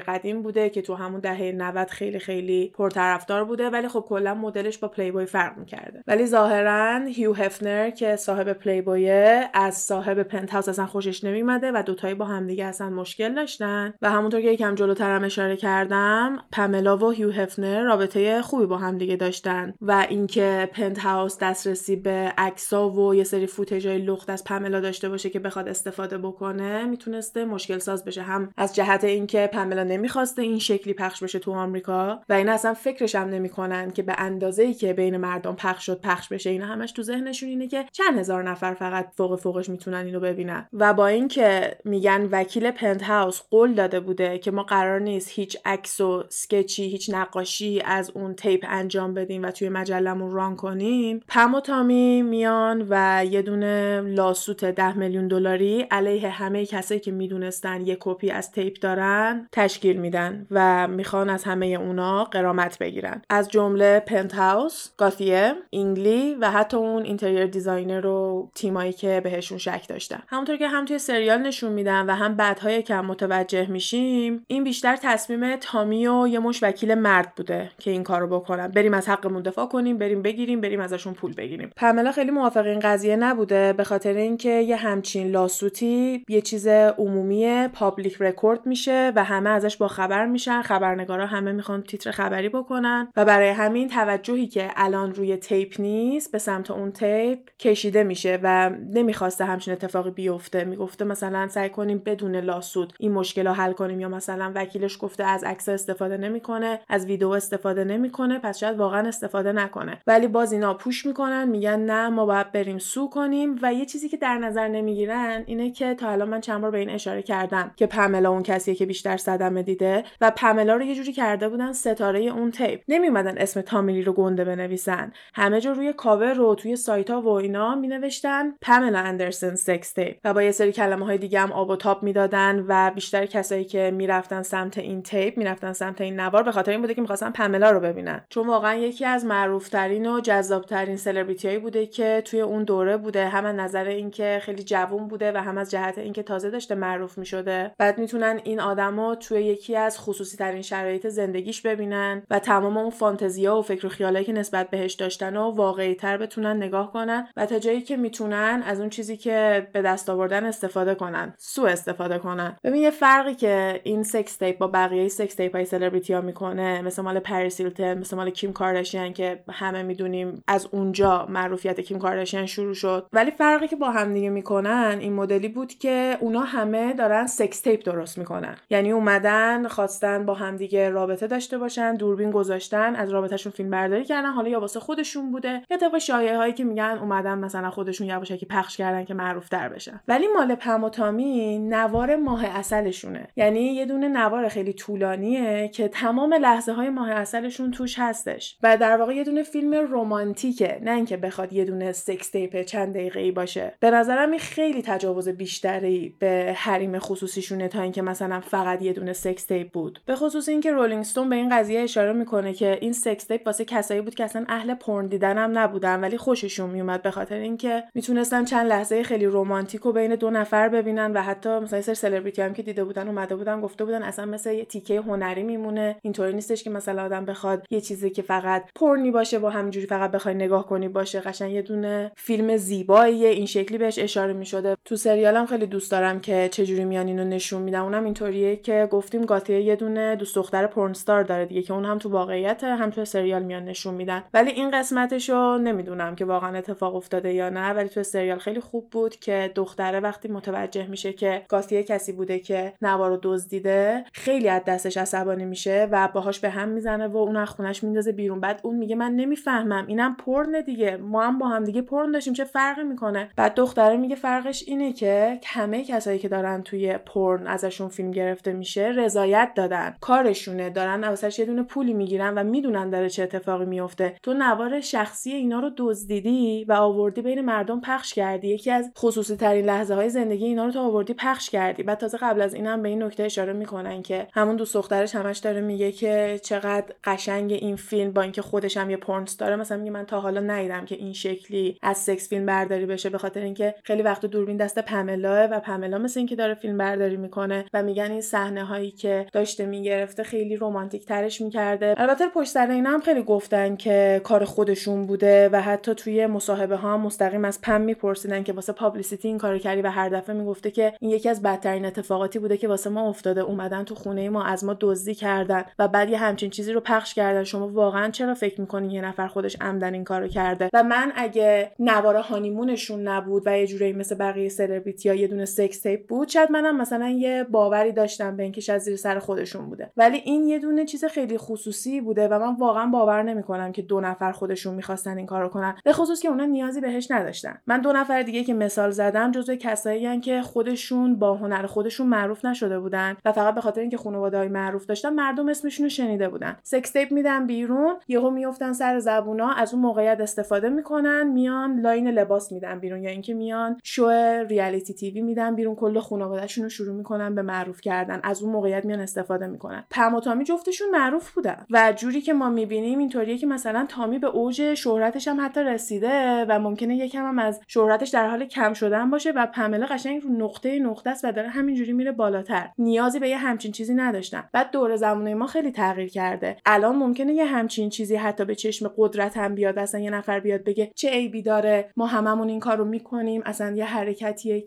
قدیم بوده که تو همون دهه 90 خیلی خیلی پرطرفدار بوده ولی خب کلا مدلش با پلی بوی فرق می‌کرده. ولی ظاهرا هیو هفنر که صاحب پلی بوی از صاحب Penthouse اصلا خوشش نمیومده و دوتایی با همدیگه اصلا مشکل داشتن. و همونطور که یکم جلوتر هم اشاره کردم پملا و هیو هفنر رابطه خوبی با همدیگه داشتن و اینکه Penthouse دسترسی به عکسا و یه سری footage ای لخت از پملا داشته باشه که بخواد استفاده بکنه می‌تونسته مشکل ساز بشه. هم از جهت اینکه پملا نمی‌خواسته این شکلی پخش بشه تو آمریکا و این اصلا فکرش هم نمی‌کنن که به اندازه ای که بین مردم پخش شد پخش بشه. اینا همش تو ذهنشون اینه که چند هزار نفر فقط فوق فوقش می‌تونن اینو ببینن. و با اینکه میگن وکیل Penthouse قول داده بوده که ما قرار نیست هیچ عکس و sketch ی هیچ نقاشی از اون tape انجام بدیم و توی مجلمون run کنیم پم و تامی میان و یه دونه lawsuit ده میلیون دلار خودداری علیه همه کسایی که می‌دونستن یه کپی از tape دارن تشکیل میدن و می‌خوان از همه اونا غرامت بگیرن. از جمله Penthouse، گاتیه، اینگلی و حتی اون interior designer و تیمایی که بهشون شک داشتن. همونطور که هم توی سریال نشون میدن و هم بعدها یکم متوجه میشیم این بیشتر تصمیم تامی و یه مشت وکیل مرد بوده که این کارو بکنن. بریم از حقمون دفاع کنیم بریم بگیریم بریم ازشون پول بگیریم. پملا خیلی موافق این قضیه نبوده به خاطر اینکه یه همچین lawsuit ی یه چیز عمومی public record میشه و همه ازش با خبر میشن. خبرنگارا همه می‌خوان تیتر خبری بکنن و برای همین توجهی که الان روی تیپ نیست به سمت اون تیپ کشیده میشه و نمی‌خواسته همچین اتفاقی بیفته. می‌گفته مثلا سعی کنیم بدون لاسود این مشکل رو حل کنیم یا مثلا وکیلش گفته از عکس استفاده نمی‌کنه از ویدیو استفاده نمی‌کنه پس شاید واقعا استفاده نکنه. ولی باز اینا پوش می‌کنن میگن نه ما باید بریم سو کنیم و یه چیزی که در نظر نمی‌گیرن اینه که تا الان من چند بار به این اشاره کردم که پملا اون کسیه که بیشتر صدمه دیده و پملا رو یه جوری کرده بودن ستاره اون تیپ. نمیومدن اسم تامیلی رو گنده بنویسن. همه جا روی کاور رو توی سایت ها و اینا می نوشتن پملا اندرسن sex tape و با یه سری کلمه های دیگه هم آب و تاب می‌دادن و بیشتر کسایی که می‌رفتن سمت این tape می‌رفتن سمت این نوار به خاطر این بوده که می‌خواستن پملا رو ببینن. چون واقعا یکی از معروفترین و جذابترین سلبریتی هایی بوده که توی اون دوره بوده. هم از نظر اینکه خیلی جوون بوده و هم از جهت اینکه تازه داشته معروف می‌شده. بعد می‌تونن این آدمو توی یکی از خصوصی ترین شرایط زندگیش ببینن و تمام اون فانتزیا و فکر و خیالایی که نسبت بهش داشتن و واقعی تر بتونن نگاه کنن و تا جایی که می‌تونن از اون چیزی که به دست آوردن استفاده کنن سو استفاده کنن. ببین یه فرقی که این sex tape با بقیه sex tape های سلبریتی ها می‌کنه مثل مال پریس مثل مال کیم کارداشیان که همه می‌دونیم از اونجا معروفیت کیم کارداشیان شروع شد. ولی فرقی که با هم دیگه می‌کنن این مدلی بود که اونا همه دارن سکس تیپ درست می‌کنن. یعنی اومدن خواستن با همدیگه رابطه داشته باشن دوربین گذاشتن از رابطهشون فیلم برداری کردن. حالا یا واسه خودشون بوده یا طبق شایعه هایی که میگن اومدن مثلا خودشون یواشکی پخش کردن که معروف تر بشن. ولی مال پم و تامی نوار ماه اصلشونه. یعنی یه دونه نوار خیلی طولانیه که تمام لحظه های ماه اصلشون توش هستش. و در واقع یه دونه فیلم رمانتیکه. نه اینکه بخواد یه دونه سکس تیپ چند دقیقه‌ای باشه. به نظرم این خیلی تجاوز بیشتری به حریم خصوصیشونه تا اینکه مثلا فقط یه دونه سکس تیپ بود. به خصوص اینکه Rolling Stone به این قضیه اشاره می‌کنه که این sex tape واسه کسایی بود که اصلا اهل پرن دیدن هم نبودن ولی خوششون میومد به خاطر اینکه می‌تونستن چند لحظه خیلی رمانتیک رو بین دو نفر ببینن و حتی مثلا سر سلبریتی هم که دیده بودن اومده بودن گفته بودن اصلا مثل یه تیکه هنری میمونه. اینطوری نیستش که مثلا آدم بخواد یه چیزی که فقط پرنی باشه یا همینجوری فقط بخوای نگاه کنی باشه. قشنگ یه دونه فیلم زیباییه. این شکلی بهش اشاره می‌شده. تو سریالم خیلی دوست دارم که چجوری میان اینو نشون میدن. اونم اینطوریه که گفتیم گاتیه یه دونه دوست دختر porn star داره دیگه که اون هم تو واقعیت هم تو سریال میان نشون میدن. ولی این قسمتشو نمی‌دونم که واقعا اتفاق افتاده یا نه. ولی تو سریال خیلی خوب بود که دختره وقتی متوجه میشه که گاتیه کسی بوده که نوارو دزدیده خیلی از دستش عصبانی میشه و باهاش به هم می‌زنه و اون از خونش میندازه بیرون. بعد اون میگه من نمی‌فهمم اینم پرن دیگه. ما هم با هم دیگه پرن داشتیم چه فرقی می‌کنه؟ بعد دختره میگه فرقش اینه که همه کسایی که دارن توی پرن ازشون فیلم گرفته میشه رضایت دادن. کارشونه دارن واسش یه دونه پولی می‌گیرن و می‌دونن داره چه اتفاقی میفته. تو نوار شخصی اینا رو دزدیدی و آوردی بین مردم پخش کردی. یکی از خصوصی ترین لحظه های زندگی اینا رو تو آوردی پخش کردی. بعد تازه قبل از اینم به این نکته اشاره می‌کنن که همون دوست دخترش همش داره میگه که چقدر قشنگ این فیلم با اینکه خودش هم یه پرنس داره. مثلا میگه من تا حالا ندیدم که این شکلی از سکس فیلم برداری بشه. به خاطر اینکه خیلی وقت دوربین دست پملا و پملا مثل اینکه داره فیلم برداری می‌کنه و میگن این صحنه هایی که داشته می‌گرفته خیلی رمانتیک ترش می‌کرده. البته پشت سر اینا هم خیلی گفتن که کار خودشون بوده و حتی توی مصاحبه ها مستقیم از پم میپرسیدن که واسه پابلیسیتی این کارو کردی و هر دفعه می‌گفته که این یکی از بدترین اتفاقاتی بوده که واسه ما افتاده. اومدن تو خونه ما از ما دزدی کردن و بعد یه همچین چیزی رو پخش کردن. شما واقعا چرا فکر می‌کنین یه نفر خودش عمدن این کارو کرده؟ و من اگه نوار هانیمونشون نبود و یه جوری مثل بقیه سلبریتی ها یه دونه سکس تیپ بود شاید منم مثلا یه باوری داشتم به اینکه از زیر سر خودشون بوده. ولی این یه دونه چیز خیلی خصوصی بوده و من واقعا باور نمی‌کنم که دو نفر خودشون می‌خواستن این کارو کنن. به خصوص که اونا نیازی بهش نداشتن. من دو نفر دیگه که مثال زدم جزو کسایی که خودشون با هنر خودشون معروف نشده بودن و فقط به خاطر اینکه خانواده های معروف داشتن مردم اسمشون رو شنیده بودن. sex tape میدن بیرون یهو میفتن سر زبونا از اون موقعیت استفاده می‌کنن میان line لباس میدن بیرون یا اینکه میان شو reality TV میدن بیرون کل خانوادهشون رو شروع می‌کنن به معروف کردن. از اون موقعیت میان استفاده می‌کنن. پم و تامی جفتشون معروف بودن. و جوری که ما می‌بینیم اینطوریه که مثلا تامی به اوج شهرتش هم حتی رسیده و ممکنه یکم هم از شهرتش در حال کم شدن باشه و پملا قشنگ رو نقطه نقطه است و داره همینجوری میره بالاتر. نیازی به یه همچین چیزی نداشتن. بعد دور زمانه ما خیلی تغییر کرده. الان ممکنه یه همچین چیزی حتی به چشم قدرت هم بیاد. اصلا یه نفر بیاد بگه چه عیبی داره. ما هممون این کارو می‌کنیم. اصلا یه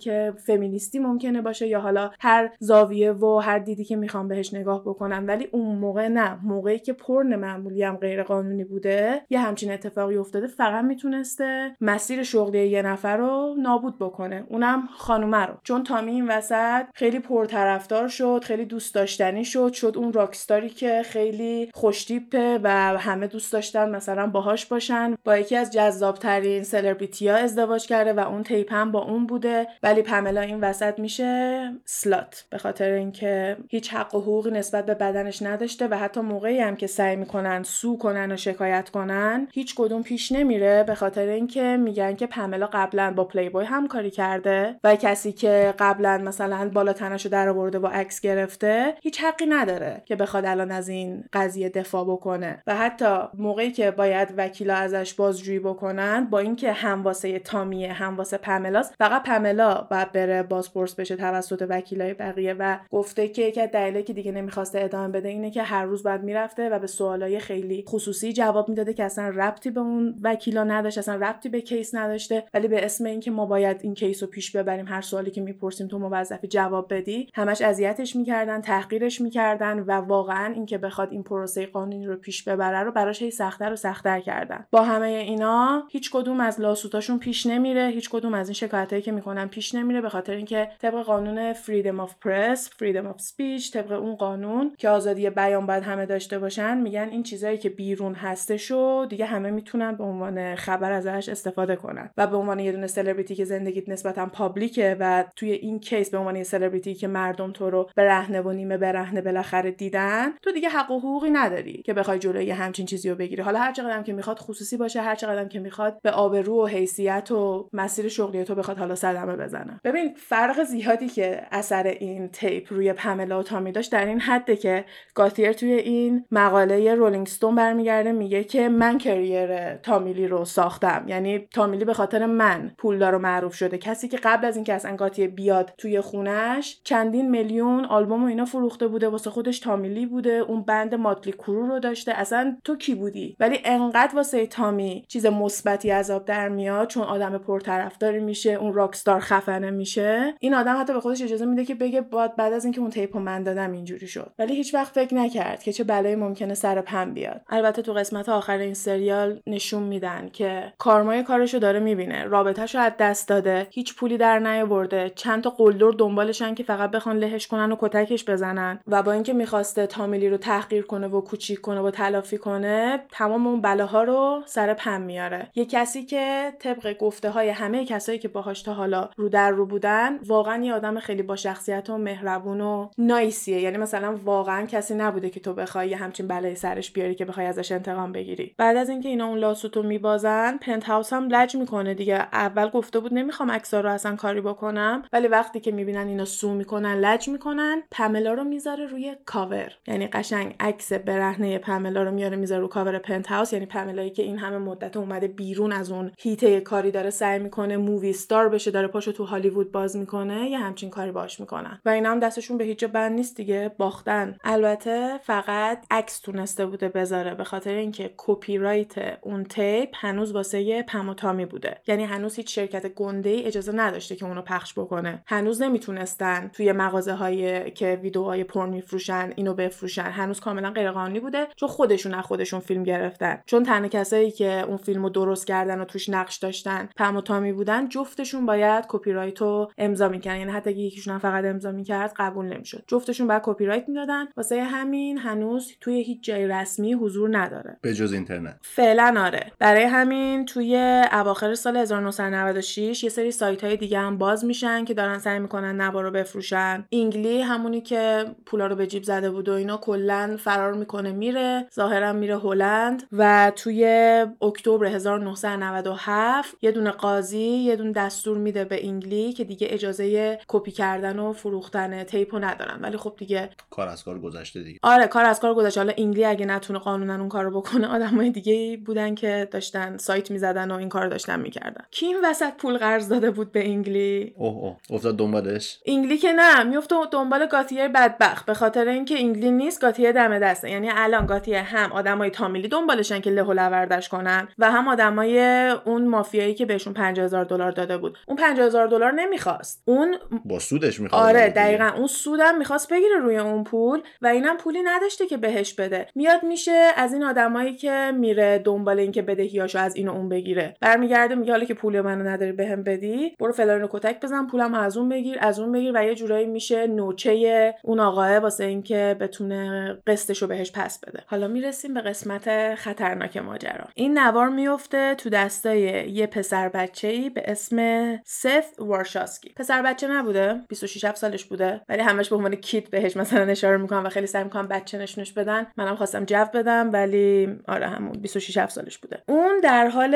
که فمینیستی ممکنه باشه یا حالا هر زاویه و هر دیدی که می‌خوام بهش نگاه بکنم. ولی اون موقع نه. موقعی که پرن معمولی هم غیر قانونی بوده یه همچین اتفاقی افتاده فقط می‌تونسته مسیر شغلی یه نفر رو نابود بکنه. اونم خانومه رو. چون تامی این وسط خیلی پرطرفدار شد خیلی دوست داشتنی شد شد اون راکستاری که خیلی خوشتیپه و همه دوست داشتن مثلا باهاش باشن. با یکی از جذابترین سلبریتی ها ازدواج کرده و اون تیپ هم با اون بوده. ولی پملا این وسط میشه سلات به خاطر اینکه هیچ حق و حقوقی نسبت به بدنش نداشته و حتی موقعی هم که سعی می‌کنن سو کنن و شکایت کنن هیچ کدوم پیش نمیره. به خاطر اینکه میگن که پملا قبلا با پلی بای همکاری کرده و کسی که قبلا مثلا بالا تنشو در آورده و عکس گرفته هیچ حقی نداره که بخواد الان از این قضیه دفاع بکنه. و حتی موقعی که باید وکیلا ازش بازجویی بکنن با اینکه هم واسه تامیه هم واسه پملاست فقط پملا باید بره بازپرس بشه توسط وکیلای بقیه و گفته که یکی از که دیگه نمی‌خواسته ادامه بده اینه که هر روز باید می‌رفته و به سوالای خیلی خصوصی جواب می‌داده که اصلا ربطی به اون وکیلا نداشت اصلا ربطی به case نداشته. ولی به اسم اینکه ما باید این case رو پیش ببریم هر سوالی که می‌پرسیم تو موظفی جواب بدی. همش اذیتش می‌کردن تحقیرش می‌کردن و واقعا اینکه بخواد این پروسه قانونی رو پیش ببره رو براش هی سختتر و سختتر کردن. با همه اینا هیچ کدوم از lawsuit اشون پیش نمیره هیچ کدوم از این شکایتایی که می‌کنن پیش نمیره به خاطر اینکه طبق قانون freedom of press freedom of speech طبق اون قانون که آزادی بیان باید همه داشته باشن میگن این چیزایی که بیرون هستش و دیگه همه می‌تونن به عنوان خبر ازش استفاده کنن. و به عنوان یه دونه سلبریتی که زندگیت نسبتا public ه و توی این case به عنوان یه سلبریتی که مردم تو رو برهنه و نیمه برهنه بالاخره دیدن تو دیگه حق و حقوقی نداری که بخوای جلوی همچین چیزی رو بگیری. حالا هر چقدر که می‌خواد خصوصی باشه هر چقدر که می‌خواد به آبرو و حیثیت و مسیر شغلی تو بخواد حالا صدمه بزنه ببین فرق زیادی که اثر این tape روی پملا و تامی داشت در این حده که گاتیر توی این مقاله Rolling Stone برمیگرده میگه که من career تامی لی رو ساختم. یعنی تامی لی به خاطر من پولدار و معروف شده. کسی که قبل از اینکه اصلا گاتیر بیاد توی خونش چندین میلیون آلبوم و اینا فروخته بوده واسه خودش تامی لی بوده. اون band Mötley Crüe رو داشته. اصلا تو کی بودی؟ ولی انقدر واسه تامی چیز مثبتی عذاب در میاد چون آدم پرطرفداری میشه اون راکستار خفنه میشه این آدم حتی به خودش اجازه میده که بگه بعد بعد از اینکه اون تیپو من دادم اینجوری شد. ولی هیچ وقت فکر نکرد که چه بلایی ممکنه سر پم بیاد. البته تو قسمت آخر این سریال نشون میدن که کارمای کارشو داره می‌بینه. رابطهشو از دست داده هیچ پولی در نیاورده. چند تا قلدر دنبالشن که فقط بخوان لهش کنن و کتکش بزنن. و با اینکه می‌خواسته تامیلی رو تحقیر کنه و کوچیک کنه و تلافی کنه تمام اون بلاها رو سر پم میاره. یه کسی که طبق گفته های همه کسایی که باهاش تا حالا رو در رو بودن واقعا یه آدم خیلی با شخصیت و مهربون و نایسیه یعنی مثلا واقعا کسی نبوده که تو بخوای یه همچین بلایی سرش بیاری که بخوای ازش انتقام بگیری. بعد از اینکه اینا اون lawsuit و میبازن Penthouse هم لج می‌کنه دیگه. اول گفته بود نمی‌خوام عکسا رو اصلا کاری بکنم ولی وقتی که می‌بینن اینا sue می‌کنن لج می‌کنن پملا رو می‌ذاره روی کاور یعنی قشنگ عکس برهنه پملا رو میاره می‌ذاره رو cover Penthouse یعنی پملایی که این همه مدت اومده بیرون از اون حیطه کاری داره سعی می‌کنه movie star بشه پاشو تو هالیوود باز می‌کنه یه همچین کاری باش می‌کنن. و اینا هم دستشون به هیچ جا بند نیست دیگه باختن. البته فقط عکس تونسته بوده بذاره به خاطر اینکه کپی رایت اون tape هنوز واسه پم و تامی بوده. یعنی هنوز هیچ شرکت گنده ای اجازه نداشته که اونو پخش بکنه. هنوز نمی‌تونستن توی مغازه های که ویدیوهای پرن میفروشن اینو بفروشن. هنوز کاملا غیرقانونی بوده چون خودشون از خودشون فیلم گرفتن. چون تنها کسایی که اون فیلمو درست کردن و توش نقش داشتن پم و تامی بودن جفتشون باید کپی رایت رو امضا می‌کردن یعنی حتی اگه یکیشون فقط امضا می‌کرد قبول نمی‌شد. جفتشون باید کپی رایت می‌دادن. واسه همین هنوز توی هیچ جای رسمی حضور نداره. به جز اینترنت. فعلا آره. برای همین توی اواخر سال 1996 یه سری سایت های دیگه هم باز میشن که دارن سعی می‌کنن نوار رو بفروشن. اینگلی همونی که پولا رو به جیب زده بود و اینا کلا فرار می‌کنه میره. ظاهرا میره هلند. و توی اکتبر 1997 یه دونه قاضی یه دونه دستور میده شده به انگلی که دیگه اجازه کپی کردن و فروختن تیپو ندارن. ولی خب دیگه کار از کار گذشته دیگه. آره کار از کار گذشته. حالا انگلی اگه نتونه قانونا اون کارو بکنه آدمای دیگه بودن که داشتن سایت می‌زدن و این کار داشتن می‌کردن. کی این وسط پول قرض داده بود به انگلی؟ اوه اوه. افتاد دنبالش؟ انگلی که نه. میفته دنبال گاتیر بدبخت. به خاطر اینکه انگلی نیست گاتیر دم دسته. یعنی الان گاتیر هم آدمای تامیلی دنبالشن که له کنن و هم آدمای اون مافیایی که بهشون 50000 دلار داده بود. اون 50000 دلار نمی‌خواست. اون با سودش می‌خواست آره دقیقا. اون سودم می‌خواست بگیره روی اون پول و اینم پولی نداشته که بهش بده. میاد میشه از این آدمایی که میره دنبال اینکه بدهیاشو از این و اون بگیره. برمیگرده میگه حالا که پول منو نداری بهم بدی. برو فلان رو کتک بزن پولم از اون بگیر از اون بگیر. و یه جورایی میشه نوچه اون آقاه واسه اینکه بتونه قسطشو بهش پس بده. حالا می‌رسیم به قسمت خطرناک ماجرا. این نوار میفته تو دستای یه پسر بچه ای به اسم ست وارشافسکی پسر بچه نبوده 26 سالش بوده ولی همش به عنوان kid بهش مثلا اشاره می‌کنن و خیلی سعی می‌کنن بچه نشونش بدن. منم خواستم جو بدم ولی آره همون 26 سالش بوده. اون در حال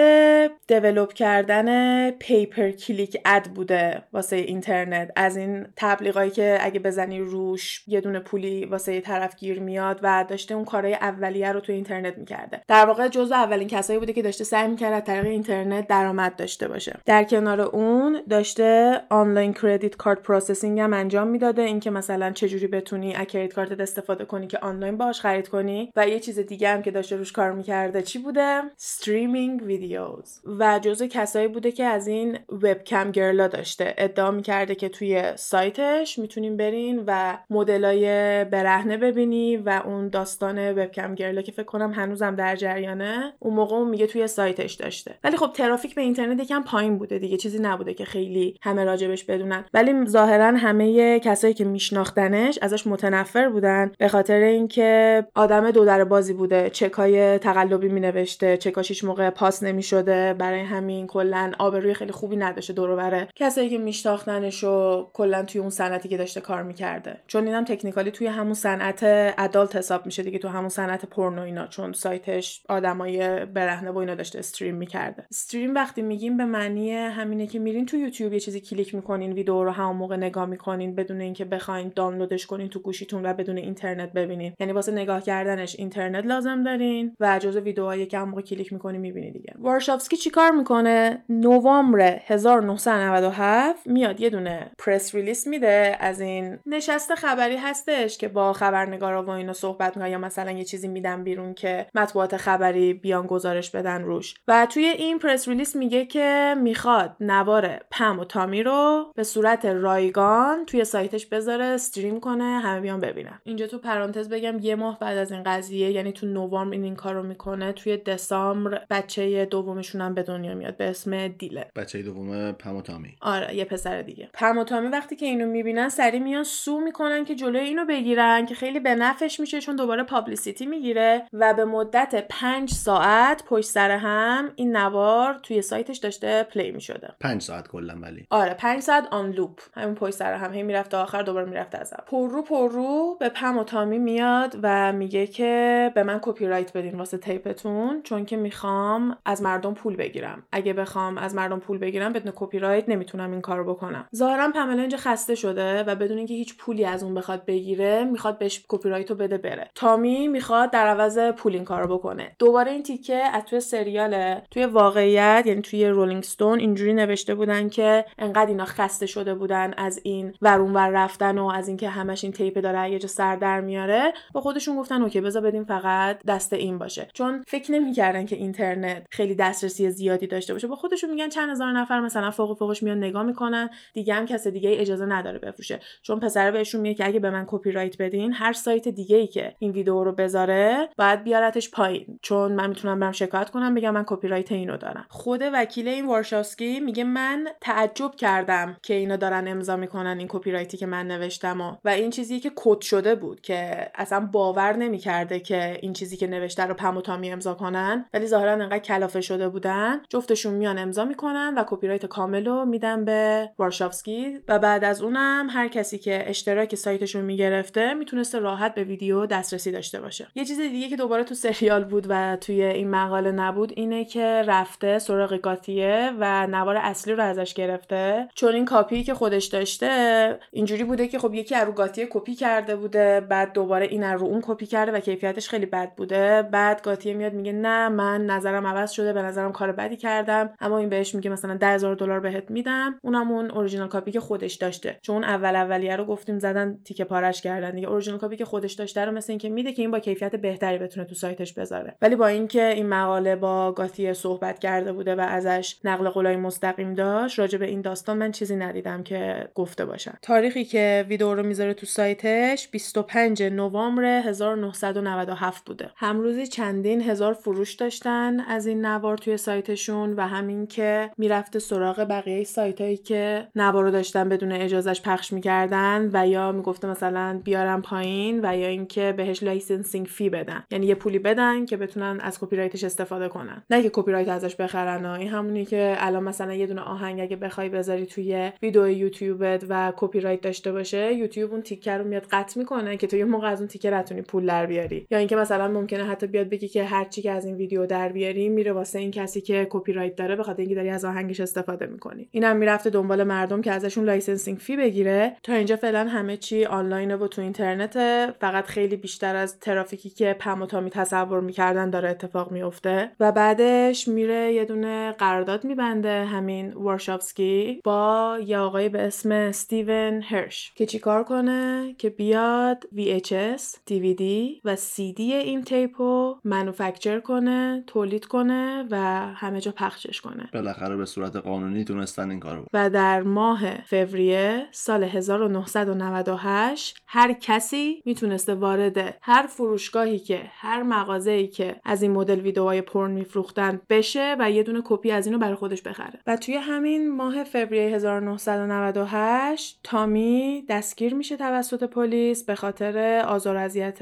develop کردن pay per click ad بوده واسه اینترنت. از این تبلیغایی که اگه بزنی روش یه دونه پولی واسه طرف گیر میاد و داشته اون کارهای اولیه رو تو اینترنت می‌کرده. در واقع جزو اولین کسایی بوده که داشته سعی می‌کرد از طریق اینترنت درآمد داشته باشه. در کنار اون داشته online credit card processing هم انجام می‌داده. اینکه مثلا چجوری بتونی credit card استفاده کنی که آنلاین باهاش خرید کنی. و یه چیز دیگه هم که داشته روش کار می‌کرده چی بوده؟ streaming videos و جزو کسایی بوده که از این webcam girl ا داشته. ادعا می‌کرده که توی سایتش می‌تونین برین و مدلای برهنه ببینی و اون داستان webcam girl ا که فکر کنم هنوزم در جریانه اون موقع اون میگه توی سایتش داشته. ولی خب ترافیک به اینترنت یکم پایین بوده دیگه چیزی نبوده که خیلی همه راجبش بدونن. ولی ظاهرا همه کسایی که میشناختنش ازش متنفر بودن به خاطر اینکه آدم دودره بازی بوده. چکای تقلبی مینوشته چکاش موقع پاس نمی‌شده. برای همین کلا آبروی خیلی خوبی نداشته دور کسایی که میشناختنش و کلا توی اون صنعتی که داشته کار می‌کرده. چون اینم technically توی همون صنعت adult حساب میشه دیگه تو همون صنعت پورنو اینا. چون سایتش آدمای برهنه و اینا داشته stream می‌کرده. stream وقتی میگیم به معنی همینه که میرین تو یوتیوب یه چیزی کلیک می‌کنین ویدیو رو همون موقع نگاه می‌کنین بدون اینکه بخواین دانلودش کنین تو گوشیتون و بدون اینترنت ببینین. یعنی واسه نگاه کردنش اینترنت لازم دارین و جزء ویدیوهایی که همون موقع کلیک می‌کنین می‌بینی دیگه. وارشافسکی چیکار می‌کنه؟ نوامبر 1997 میاد یه دونه press release میده. از این نشستای خبری هستش که با خبرنگارا و اینا صحبت می‌کنه یا مثلا یه چیزی میدن بیرون که مطبوعات خبری بیان گزارش بدن روش. و توی این press release میگه که می‌خواد نوار پم و تامی رو به صورت رایگان توی سایتش بذاره stream کنه همه بیان ببینن. اینجا تو پرانتز بگم یه ماه بعد از این قضیه یعنی تو نوامبر این این کارو می‌کنه توی دسامبر بچه دومشون هم به دنیا میاد به اسم دیلن. بچه دوم پم و تامی. آره یه پسر دیگه. پم و تامی وقتی که اینو می‌بینن سری میان sue می‌کنن که جلوی اینو بگیرن که خیلی به نفعش میشه چون دوباره publicity می‌گیره و به مدت پنج ساعت پشت سر هم این نوار توی سایتش داشته play می‌شده. پنج ساعت کلا ولی. آره پنج ساعت on loop همین پشت سر هم. هی می‌رفت آخر دوباره می‌رفت از پررو پررو به پم و تامی میاد و میگه که به من کپی رایت بدین واسه tape تون چون که می‌خوام از مردم پول بگیرم. اگه بخوام از مردم پول بگیرم بدون کپی رایت نمی‌تونم این کارو بکنم. ظاهرا پملا اینجا خسته شده و بدون اینکه هیچ پولی از اون بخواد بگیره می‌خواد بهش کپی رایت رو بده بره. تامی می‌خواد در عوض پول این کارو بکنه. دوباره این تیکه از توی سریاله. توی واقعیت یعنی توی Rolling Stone اینجوری نوشته بودن که انقدر اینا خسته شده بودن از این ور اون ور رفتن و از اینکه همش این tape داره یه جا سر در میاره با خودشون گفتن okay بذار بدیم فقط دست این باشه. چون فکر نمی‌کردن که اینترنت خیلی دسترسی زیادی داشته باشه. با خودشون میگن چند هزار نفر مثلا فوق فوقش میان نگاه می‌کنن دیگه هم کس دیگه اجازه نداره بفروشه. چون پسر بهشون میگه که اگه به من کپی رایت بدین هر سایت دیگه ای که این ویدیو رو بذاره باید بیارتش پایین. چون من می‌تونم برم شکایت کنم بگم من کپی رایت اینو دارم. خود وکیل این وارشافسکی میگه من تعجب کردم که اینا دارن امضا می‌کنن این کپی رایتی که من نوشتم و, و این چیزی که quote شده بود که اصلا باور نمی‌کرده که این چیزی که نوشته رو پم و تامی امضا کنن ولی ظاهرا انقدر کلافه شده بودن. جفتشون میان امضا می‌کنن و کپی رایت کامل رو میدن به وارشافسکی و بعد از اونم هر کسی که اشتراک سایتش رو می‌گرفته می‌تونسته راحت به ویدیو دسترسی داشته باشه. یه چیز دیگه که دوباره تو سریال بود و توی این مقاله نبود اینه که رفته سراغ گاتیه و نوار اصلی رو ازش گرفته. چون این کاپی که خودش داشته اینجوری بوده که خب یکی رو گاتیه کپی کرده بوده بعد دوباره این رو اون کپی کرده و کیفیتش خیلی بد بوده. بعد گاتیه میاد میگه نه من نظرم عوض شده به نظرم کار بدی کردم. اما این بهش میگه مثلا 10000 دلار بهت میدم. اونم اون original copy که خودش داشته. چون اول اولیه رو گفتیم زدن تیکه پارش کردن دیگه. original copy که خودش داشته رو مثل اینکه میده که این با کیفیت بهتری بتونه تو سایتش بذاره. ولی با اینکه این مقاله با گاتیه صحبت کرده بوده و ازش نقل قولای مستقیم داشت راجع به این داستان من چیزی ندیدم که گفته باشم. تاریخی که ویدیو رو می‌ذاره تو سایتش 25 نوامبر 1997 بوده. هم روزی چندین هزار فروش داشتن از این نوار توی سایتشون و همین که می‌رفته سراغ بقیه سایتایی که نوار رو داشتن بدون اجازهش پخش می‌کردن و یا می‌گفته مثلا بیارم پایین و یا اینکه بهش licensing fee بدن. یعنی یه پولی بدن که بتونن از کپی رایتش استفاده کنن. نه که کپی رایت ازش بخرن این همونی که الان مثلا یه دونه آهنگ اگه بخوای بذاری توی ویدیو یوتیوبت و کپی رایت داشته باشه یوتیوب اون تیکه رو میاد قطع می‌کنه که تو یه موقع از اون تیکه نتونی پول در بیاری. یا اینکه مثلا ممکنه حتی بیاد بگی که هر چی که از این ویدیو در بیاری میره واسه این کسی که کپی رایت داره بخاطر اینکه داری از آهنگش استفاده می‌کنی. اینم می‌رفته دنبال مردم که ازشون licensing fee بگیره. تا اینجا فعلا همه چی آنلاینه و تو اینترنت فقط خیلی بیشتر از ترافیکی که پم و تامی تصور می‌کردن داره اتفاق میفته و بعدش میره یه دونه قرارداد میبنده. همین وارشافسکی با یه آقای به اسم استیون هرش که چیکار کنه؟ که بیاد VHS, DVD و CD این تیپو منوفکچر کنه تولید کنه و همه جا پخشش کنه. بالاخره به صورت قانونی تونستن این کارو و در ماه فوریه سال 1998 هر کسی می‌تونسته وارد هر فروشگاهی که هر مغازه‌ای که از این مدل ویدیوهای پرن میفروختن بشه و یه دونه کپی از اینو برای خودش بخره. و توی همین ماه فوریه 1998 تامی دستگیر میشه توسط پلیس به خاطر آزار اذیت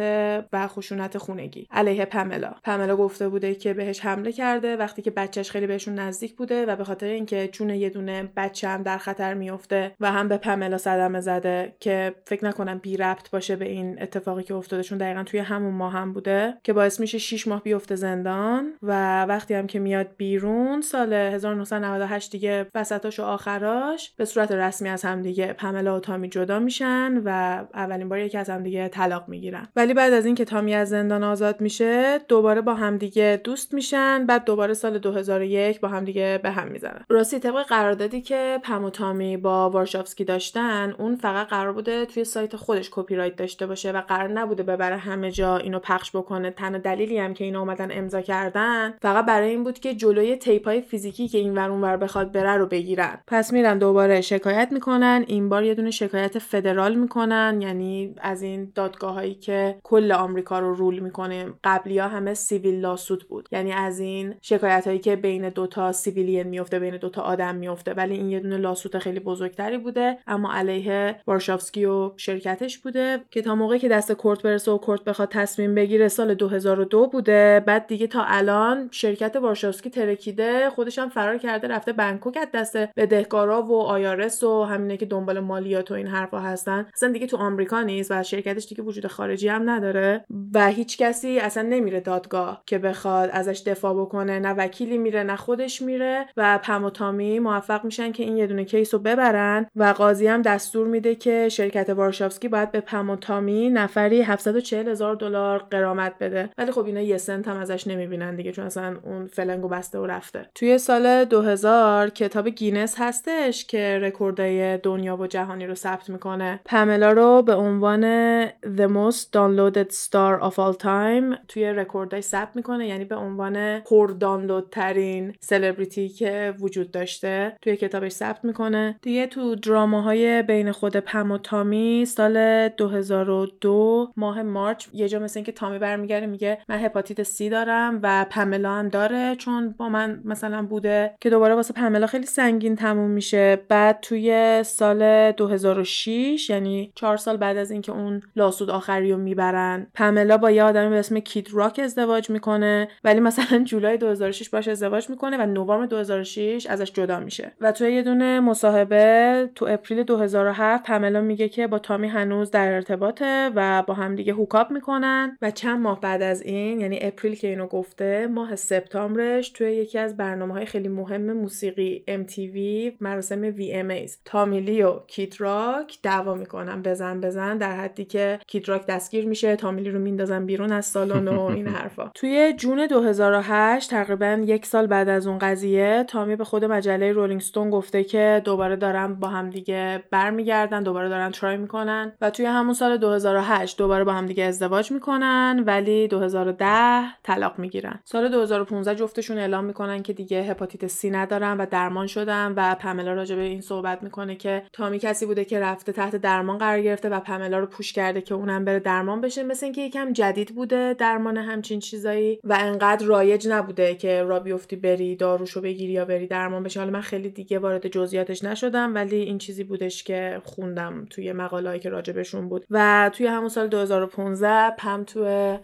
و خشونت خونگی. علیه پملا پملا گفته بوده که بهش حمله کرده وقتی که بچهش خیلی بهشون نزدیک بوده و به خاطر اینکه چون یه دونه بچه هم در خطر میفته و هم به پملا صدمه زده که فکر نکنم بی ربط باشه به این اتفاقی که افتاده چون دقیقا توی همون ماه هم بوده که باعث میشه 6 ماه بیفته زندان و وقتی هم که میاد بیرون سال 1998 دیگه وسطاش و آخراش به صورت رسمی از هم دیگه پملا و تامی جدا میشن و اولین بار یکی از هم دیگه طلاق می‌گیرن. ولی بعد از اینکه تامی از زندان آزاد میشه دوباره با همدیگه دوست میشن بعد دوباره سال 2001 با همدیگه به هم می‌زنن. راستی طبق قراردادی که پم و تامی با وارشافسکی داشتن اون فقط قرار بوده توی سایت خودش کپی رایت داشته باشه و قرار نبوده ببره همه جا اینو پخش بکنه. تنها دلیلی هم که اینا اومدن امضا کردن فقط برای این بود که جلوی tape ای فیزیکی که این ور اونور بخواد بره رو بگیرن. پس میرن دوباره شکایت می‌کنن این بار یه دونه شکایت فدرال می‌کنن یعنی از این دادگاه هایی که کل آمریکا رو rule می‌کنه. قبلی ها همه civil lawsuit بود. یعنی از این شکایت هایی که بین دوتا civilian میفته بین دوتا آدم میفته ولی این یه دونه لاسوت خیلی بزرگتری بوده اما علیه وارشافسکی و شرکتش بوده که تا موقعی که دست کورت برسه و کورت بخواد تصمیم بگیره سال 2002 بوده. بعد دیگه تا الان شرکت وارشافسکی ترکیده خودش هم فرار کرده رفته بنکوک از دست بدهکارا و آیارس و همینه که دنبال مالیات و این حرفا هستن. اصلا دیگه تو آمریکا نیست و شرکتش دیگه وجود خارجی هم نداره و هیچ کسی اصلا نمیره دادگاه که بخواد ازش دفاع بکنه. نه وکیلی میره نه خودش میره و پم و تامی موفق میشن که این یه دونه کیس رو ببرن و قاضی هم دستور میده که شرکت وارشافسکی باید به پم و تامی نفری 740 هزار دلار قرامت بده. ولی خب اینا یه سنت هم ازش نمی‌بینن دیگه چون اصلا اون فلنگو بسته و رفته. توی سال 2000 کتاب گینس هستش که رکوردای دنیا و جهانی رو ثبت می‌کنه. پملا رو به عنوان The Most Downloaded Star of All Time توی رکوردای ثبت می‌کنه یعنی به عنوان پر دانلود ترین سلبریتی که وجود داشته توی کتابش ثبت می‌کنه. دیگه تو دراماهای بین خود پم و تامی سال 2002 ماه March یه جا مثل اینکه تامی برمیگرده میگه من هپاتیت سی دارم و پملا هم داره چون با من مثلا بوده که دوباره واسه پملا خیلی سنگین تموم میشه. بعد توی سال 2006 یعنی چهار سال بعد از اینکه اون lawsuit آخری رو می‌برن پملا با یه آدمی به اسم کید راک ازدواج می‌کنه. ولی مثلا جولای 2006 باش ازدواج می‌کنه و نوامبر 2006 ازش جدا میشه. و توی یه دونه مصاحبه تو April 2007 پملا میگه که با تامی هنوز در ارتباطه و با هم دیگه hook up می‌کنن. و چند ماه بعد از این یعنی April که اینو گفته ماه سپتامبرش توی یکی از برنامه های خیلی مهم موسیقی MTV مراسم VMAs تامی لی و کید راک دعوا می‌کنن. بزن بزن. در حدی که کید راک دستگیر میشه تامی لی رو میندازن بیرون از سالن و این حرفا. توی June 2008 تقریبا یک سال بعد از اون قضیه تامی به خود مجله رولینگ ستون گفته که دوباره دارن با هم دیگه برمیگردن دوباره دارن ترای می‌کنن و توی همون سال 2008 دوباره با هم دیگه ازدواج می‌کنن ولی 2010 طلاق می‌گیرن. سال 2015 جفتشون اعلام می‌کنن که دیگه هپاتیت سی ندارن و درمان شدن و پملا راجع به این صحبت می‌کنه که تامی کسی بوده که رفته تحت درمان قرار گرفته و پملا رو پوش کرده که اونم بره درمان بشه. مثل اینکه یکم جدید بوده درمان همچین چیزایی و انقدر رایج نبوده که را بیفتی بری داروشو بگیری یا بری درمان بشه حالا من خیلی دیگه وارد جزئیاتش نشدم ولی این چیزی بودش که خوندم توی مقالهایی که راجبشون بود. و توی همون سال 2015 پم تو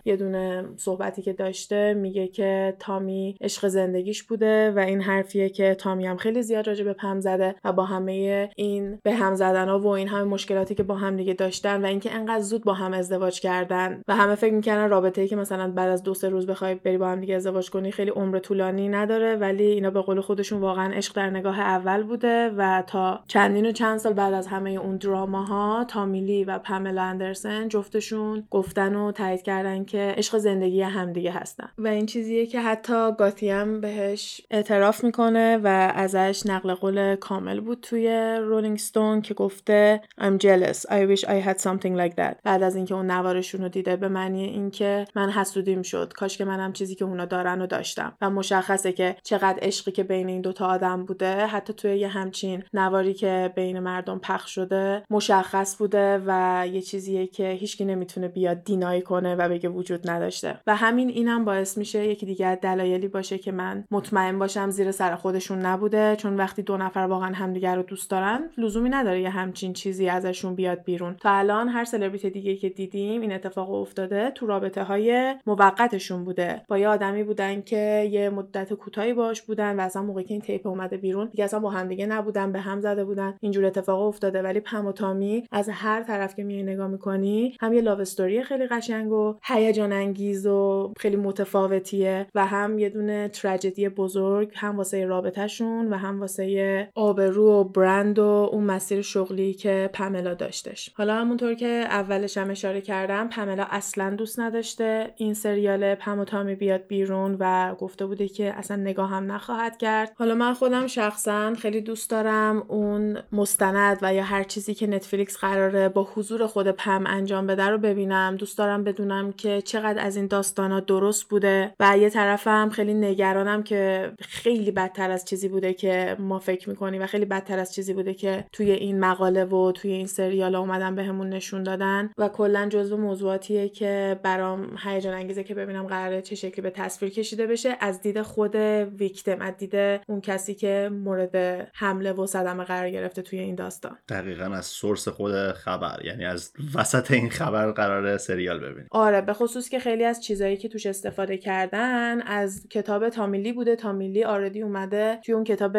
یه دونه صحبتی که داشته میگه که تامی عشق زندگیش بوده و این حرفیه که تامی هم خیلی زیاد راجع به پم زده و با همه این به هم زدن ها و این همه مشکلاتی که با هم دیگه داشتن و اینکه انقدر زود با هم ازدواج کردن و همه فکر می‌کنن رابطه ای که مثلا بعد از دو سه روز بخوای بری با هم دیگه ازدواج کنی خیلی عمر طولانی نداره ولی اینا به قول خودشون واقعا عشق در نگاه اول بوده و تا چندین و چند سال بعد از همه اون دراما تامیلی و پاملا اندرسن جفتشون گفتن و تایید کردن که عشق زندگی همدیگه هستن. و این چیزیه که حتی گاتیم بهش اعتراف می‌کنه و ازش نقل قول کامل بود توی رولینگ ستون که گفته I'm jealous. I wish I had something like that. بعد از اینکه اون نوارشون رو دیده به معنی اینکه من حسودیم شد. کاش که منم چیزی که اونا دارن و داشتم. و مشخصه که چقدر عشقی که بین این دوتا آدم بوده حتی توی یه همچین نواری که بین مردم پخش شده مشخص بوده و یه چیزیه که هیچکی نمی‌تونه بیاد دینایی کنه و بگه وجود نداشته. و همین اینم باعث میشه یکی دیگه دلایلی باشه که من مطمئن باشم زیر سر خودشون نبوده. چون وقتی دو نفر واقعا همدیگه رو دوست دارن لزومی نداره یه همچین چیزی ازشون بیاد بیرون. تا الان هر سلبریتی دیگه که دیدیم این اتفاق افتاده تو رابطه های موقتشون بوده. با یه آدمی بودن که یه مدت کوتاهی باش بودن و اصلا موقعی که این تیپ اومده بیرون دیگه اصلا با همدیگه نبودن به هم زده بودن. اینجور اتفاق افتاده. ولی پم و تامی از هر طرف که میای نگاه می‌کنی هم یه لاو استوری خیلی قشنگ و هیجان انگیز و خیلی متفاوتیه و هم یه دونه تراژدی بزرگ هم واسه رابطهشون و هم واسه آبرو و برند و اون مسیر شغلی که پملا داشتش. حالا همونطور که اولش هم اشاره کردم پملا اصلا دوست نداشته این سریال پم و تامی بیاد بیرون و گفته بوده که اصلا نگاه هم نخواهد کرد. حالا من خودم شخصا خیلی دوست دارم اون مستند و یا هر چیزی که نتفلیکس قراره با حضور خود پم انجام بده رو ببینم. دوست دارم بدونم که چقدر از این داستانا درست بوده. و یه طرفم خیلی نگرانم که خیلی بدتر از چیزی بوده که ما فکر می‌کنیم و خیلی بدتر از چیزی بوده که توی این مقاله و توی این سریال اومدن بهمون به نشون دادن. و کلا جزو موضوعاتیه که برام هیجان انگیزه که ببینم قراره چه شکلی به تصویر کشیده بشه. از دید خود ویکتم از دید اون کسی که مورد حمله و صدمه قرار گرفته توی این داستان. دقیقا از source خود خبر یعنی از وسط این خبر قرار سریال ببینیم. آره به خصوص که خیلی از چیزایی که توش استفاده کردن از کتاب تامی لی بوده. تامی لی already اومده توی اون کتاب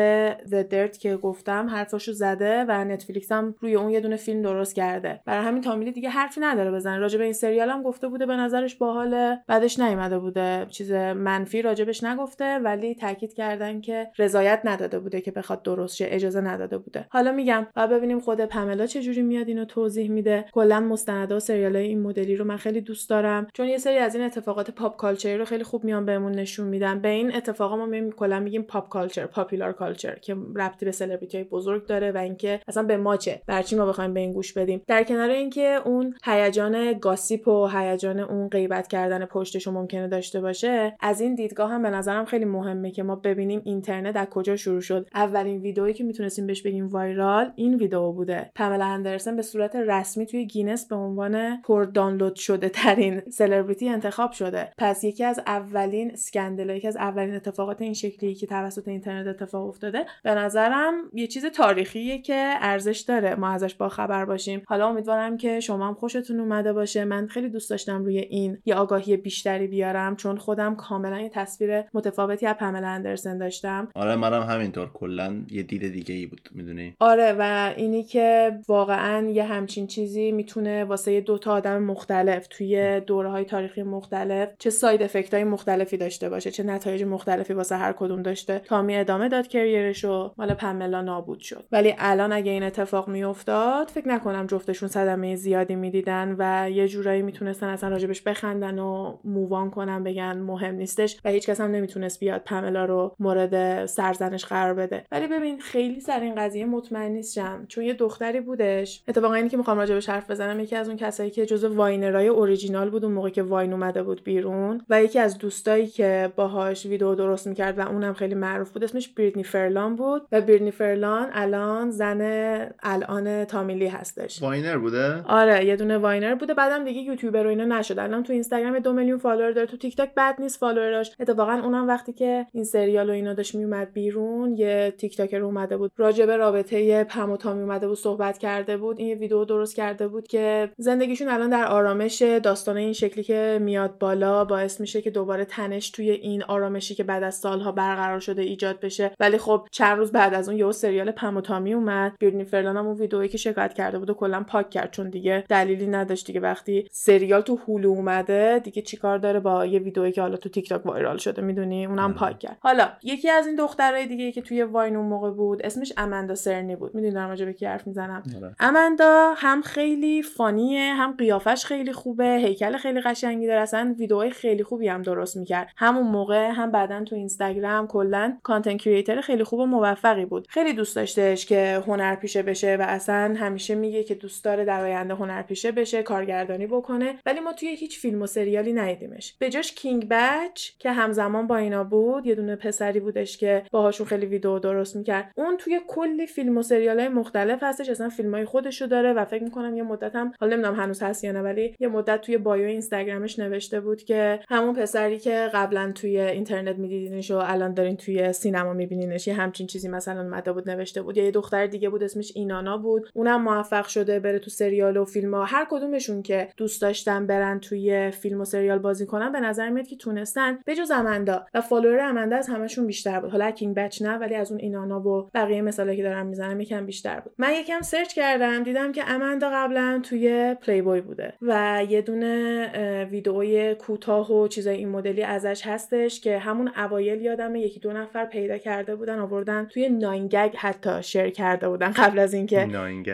The Dirt که گفتم حرفاشو زده و نتفلیکس هم روی اون یه دونه فیلم درست کرده. برای همین تامی لی دیگه حرفی نداره بزنه. راجع به این سریال هم گفته بوده به نظرش باحال بدش نیومده بوده. چیز منفی راجبش نگفته ولی تاکید کردن که رضایت نداده بوده که بخواد درست شه اجازه نداده بوده. حالا میگم و ببینیم خود پملا چجوری میاد اینو توضیح میده. کلا مستندا و سریال این مدلی رو من خیلی دوست دارم. چون یه سری از این اتفاقات pop culture ی رو خیلی خوب میان بهمون نشون میدن. به این اتفاقا ما میگیم کلا میگیم pop culture popular culture که ربطی به سلبریتی بزرگ داره و اینکه اصلا به ما چه؟ برا چی ما بخوایم به این گوش بدیم؟ در کنار اینکه اون هیجان gossip و هیجان اون غیبت کردن پشتش ممکنه داشته باشه از این دیدگاه هم به نظرم خیلی مهمه که ما ببینیم اینترنت از کجا شروع شد. اولین ویدئویی که می‌تونستیم بهش بگیم viral این ویدیو بوده. پاملا اندرسن به صورت رسمی توی گینس به عنوان پر دانلود شده ترین سلبریتی انتخاب شده. پس یکی از اولین scandal یکی از اولین اتفاقات این شکلی که توسط اینترنت اتفاق افتاده. به نظرم یه چیز تاریخیه که ارزش داره ما ازش با خبر باشیم. حالا امیدوارم که شما هم خوشتون اومده باشه. من خیلی دوست داشتم روی این یه آگاهی بیشتری بیارم چون خودم کاملا یه تصویر متفاوتی از پاملا اندرسن داشتم. آره منم همینطور. کلا یه دید دیگه ای بود می‌دونی؟ آره و اینی که واقعا یه همچین چیزی می‌تونه واسه دو تا آدم مختلف توی دوره های تاریخی مختلف چه ساید افکت های مختلفی داشته باشه چه نتایج مختلفی واسه هر کدوم داشته. تامی ادامه داد کریرش و مال پملا نابود شد. ولی الان اگه این اتفاق میافتاد فکر نکنم جفتشون صدمه زیادی می‌دیدن و یه جورایی می‌تونستن اصلا راجبش بخندن و مووان کنن بگن مهم نیستش و هیچ کس هم نمی‌تونست بیاد پملا رو مورد سرزنش قرار بده. ولی ببین خیلی سر این قضیه مطمئن نیستم چون یه دختری بودش. اتفاقا اینی که می‌خوام راجبش حرف بزنم یکی از اون کسایی که جزو Viner ای original بود اون موقع که واین اومده بود بیرون و یکی از دوستایی که باهاش ویدیو درست می‌کرد و اونم خیلی معروف بود اسمش بریتنی فرلان بود و بریتنی فرلان الان زن الان تامی لی هستش. Viner بوده؟ آره یه دونه Viner بوده بعدم دیگه یوتیوبر و اینا نشد الان تو اینستاگرام دو میلیون فالوور داره تو تیک تاک بد نیست فالووراش. اتفاقا اونم وقتی که این سریال و اینا داشت میومد بیرون یه TikToker اومده بود. راجع به رابطه پم و تامی اومده بود صحبت کرده بود. این یه ویدیو درست کرده بود که زندگیشون الان در آرامش داستان این شکلی که میاد بالا باعث میشه که دوباره تنش توی این آرامشی که بعد از سالها برقرار شده ایجاد بشه. ولی خب چند روز بعد از اون یه سریال پم و تامی اومد. بیرنی فرلان هم اون ویدئویی که شکایت کرده بود و کلا پاک کرد چون دیگه دلیلی نداشت. دیگه وقتی سریال تو Hulu اومده دیگه چیکار داره با یه ویدئویی که حالا تو تیک تاک viral شده می‌دونی؟ اونم آره. پاک کرد. حالا یکی از این دخترای دیگه که توی Vine اون موقع بود اسمش اماندا سرنی بود. می‌دونی دارم راجع به کی حرف می‌زنم؟ آره. اماندا هم خیلی funny ه هم قیافش خیلی خوبه هیکل خیلی قشنگی داره. اصلا ویدئوهای خیلی خوبی هم درست می‌کرد. همون موقع هم بعدا تو اینستاگرام. کلا content creator خیلی خوب و موفقی بود. خیلی دوست داشتهش که هنرپیشه بشه و اصلا همیشه میگه که دوست داره در آینده هنرپیشه بشه کارگردانی بکنه. ولی ما توی هیچ فیلم و سریالی ندیدیمش. به جاش King Bach که همزمان با اینا بود یه دونه پسری بودش که باهاشون خیلی ویدیو درست می‌کرد. اون توی کلی فیلم و سریال های مختلف هستش اصلا فیلم های خودشو داره و فکر می‌کنم یه مدت هم حالا نمی‌دونم هنوز هست یا نه ولی یه مدت توی bio اینستاگرامش نوشته بود که همون پسری که قبلا توی اینترنت میدیدینش و الان دارین توی سینما میبینینش یه همچین چیزی مثلا مده بود نوشته بود یا یه دختر دیگه بود اسمش اینانا بود. اونم موفق شده بره تو سریال و فیلم ها هر کدومشون که دوست داشتن برن توی فیلم و سریال بازی کنن به نظر میاد که تونستن. بجز امندا. و فالوور امندا از همشون بیشتر بود. حالا King Bach نه ولی از اون اینانا و بقیه مثالی که دارم می‌زنم یکم بیشتر بود. من یکم سرچ کردم دیدم که امندا قبلا توی پلی بوی بوده. و یه دونه ویدئوی کوتاه و چیزای این مدلی ازش هستش که همون اوایل یادمه یکی دو نفر پیدا کرده بودن آوردن توی 9GAG حتی share کرده بودن قبل از اینکه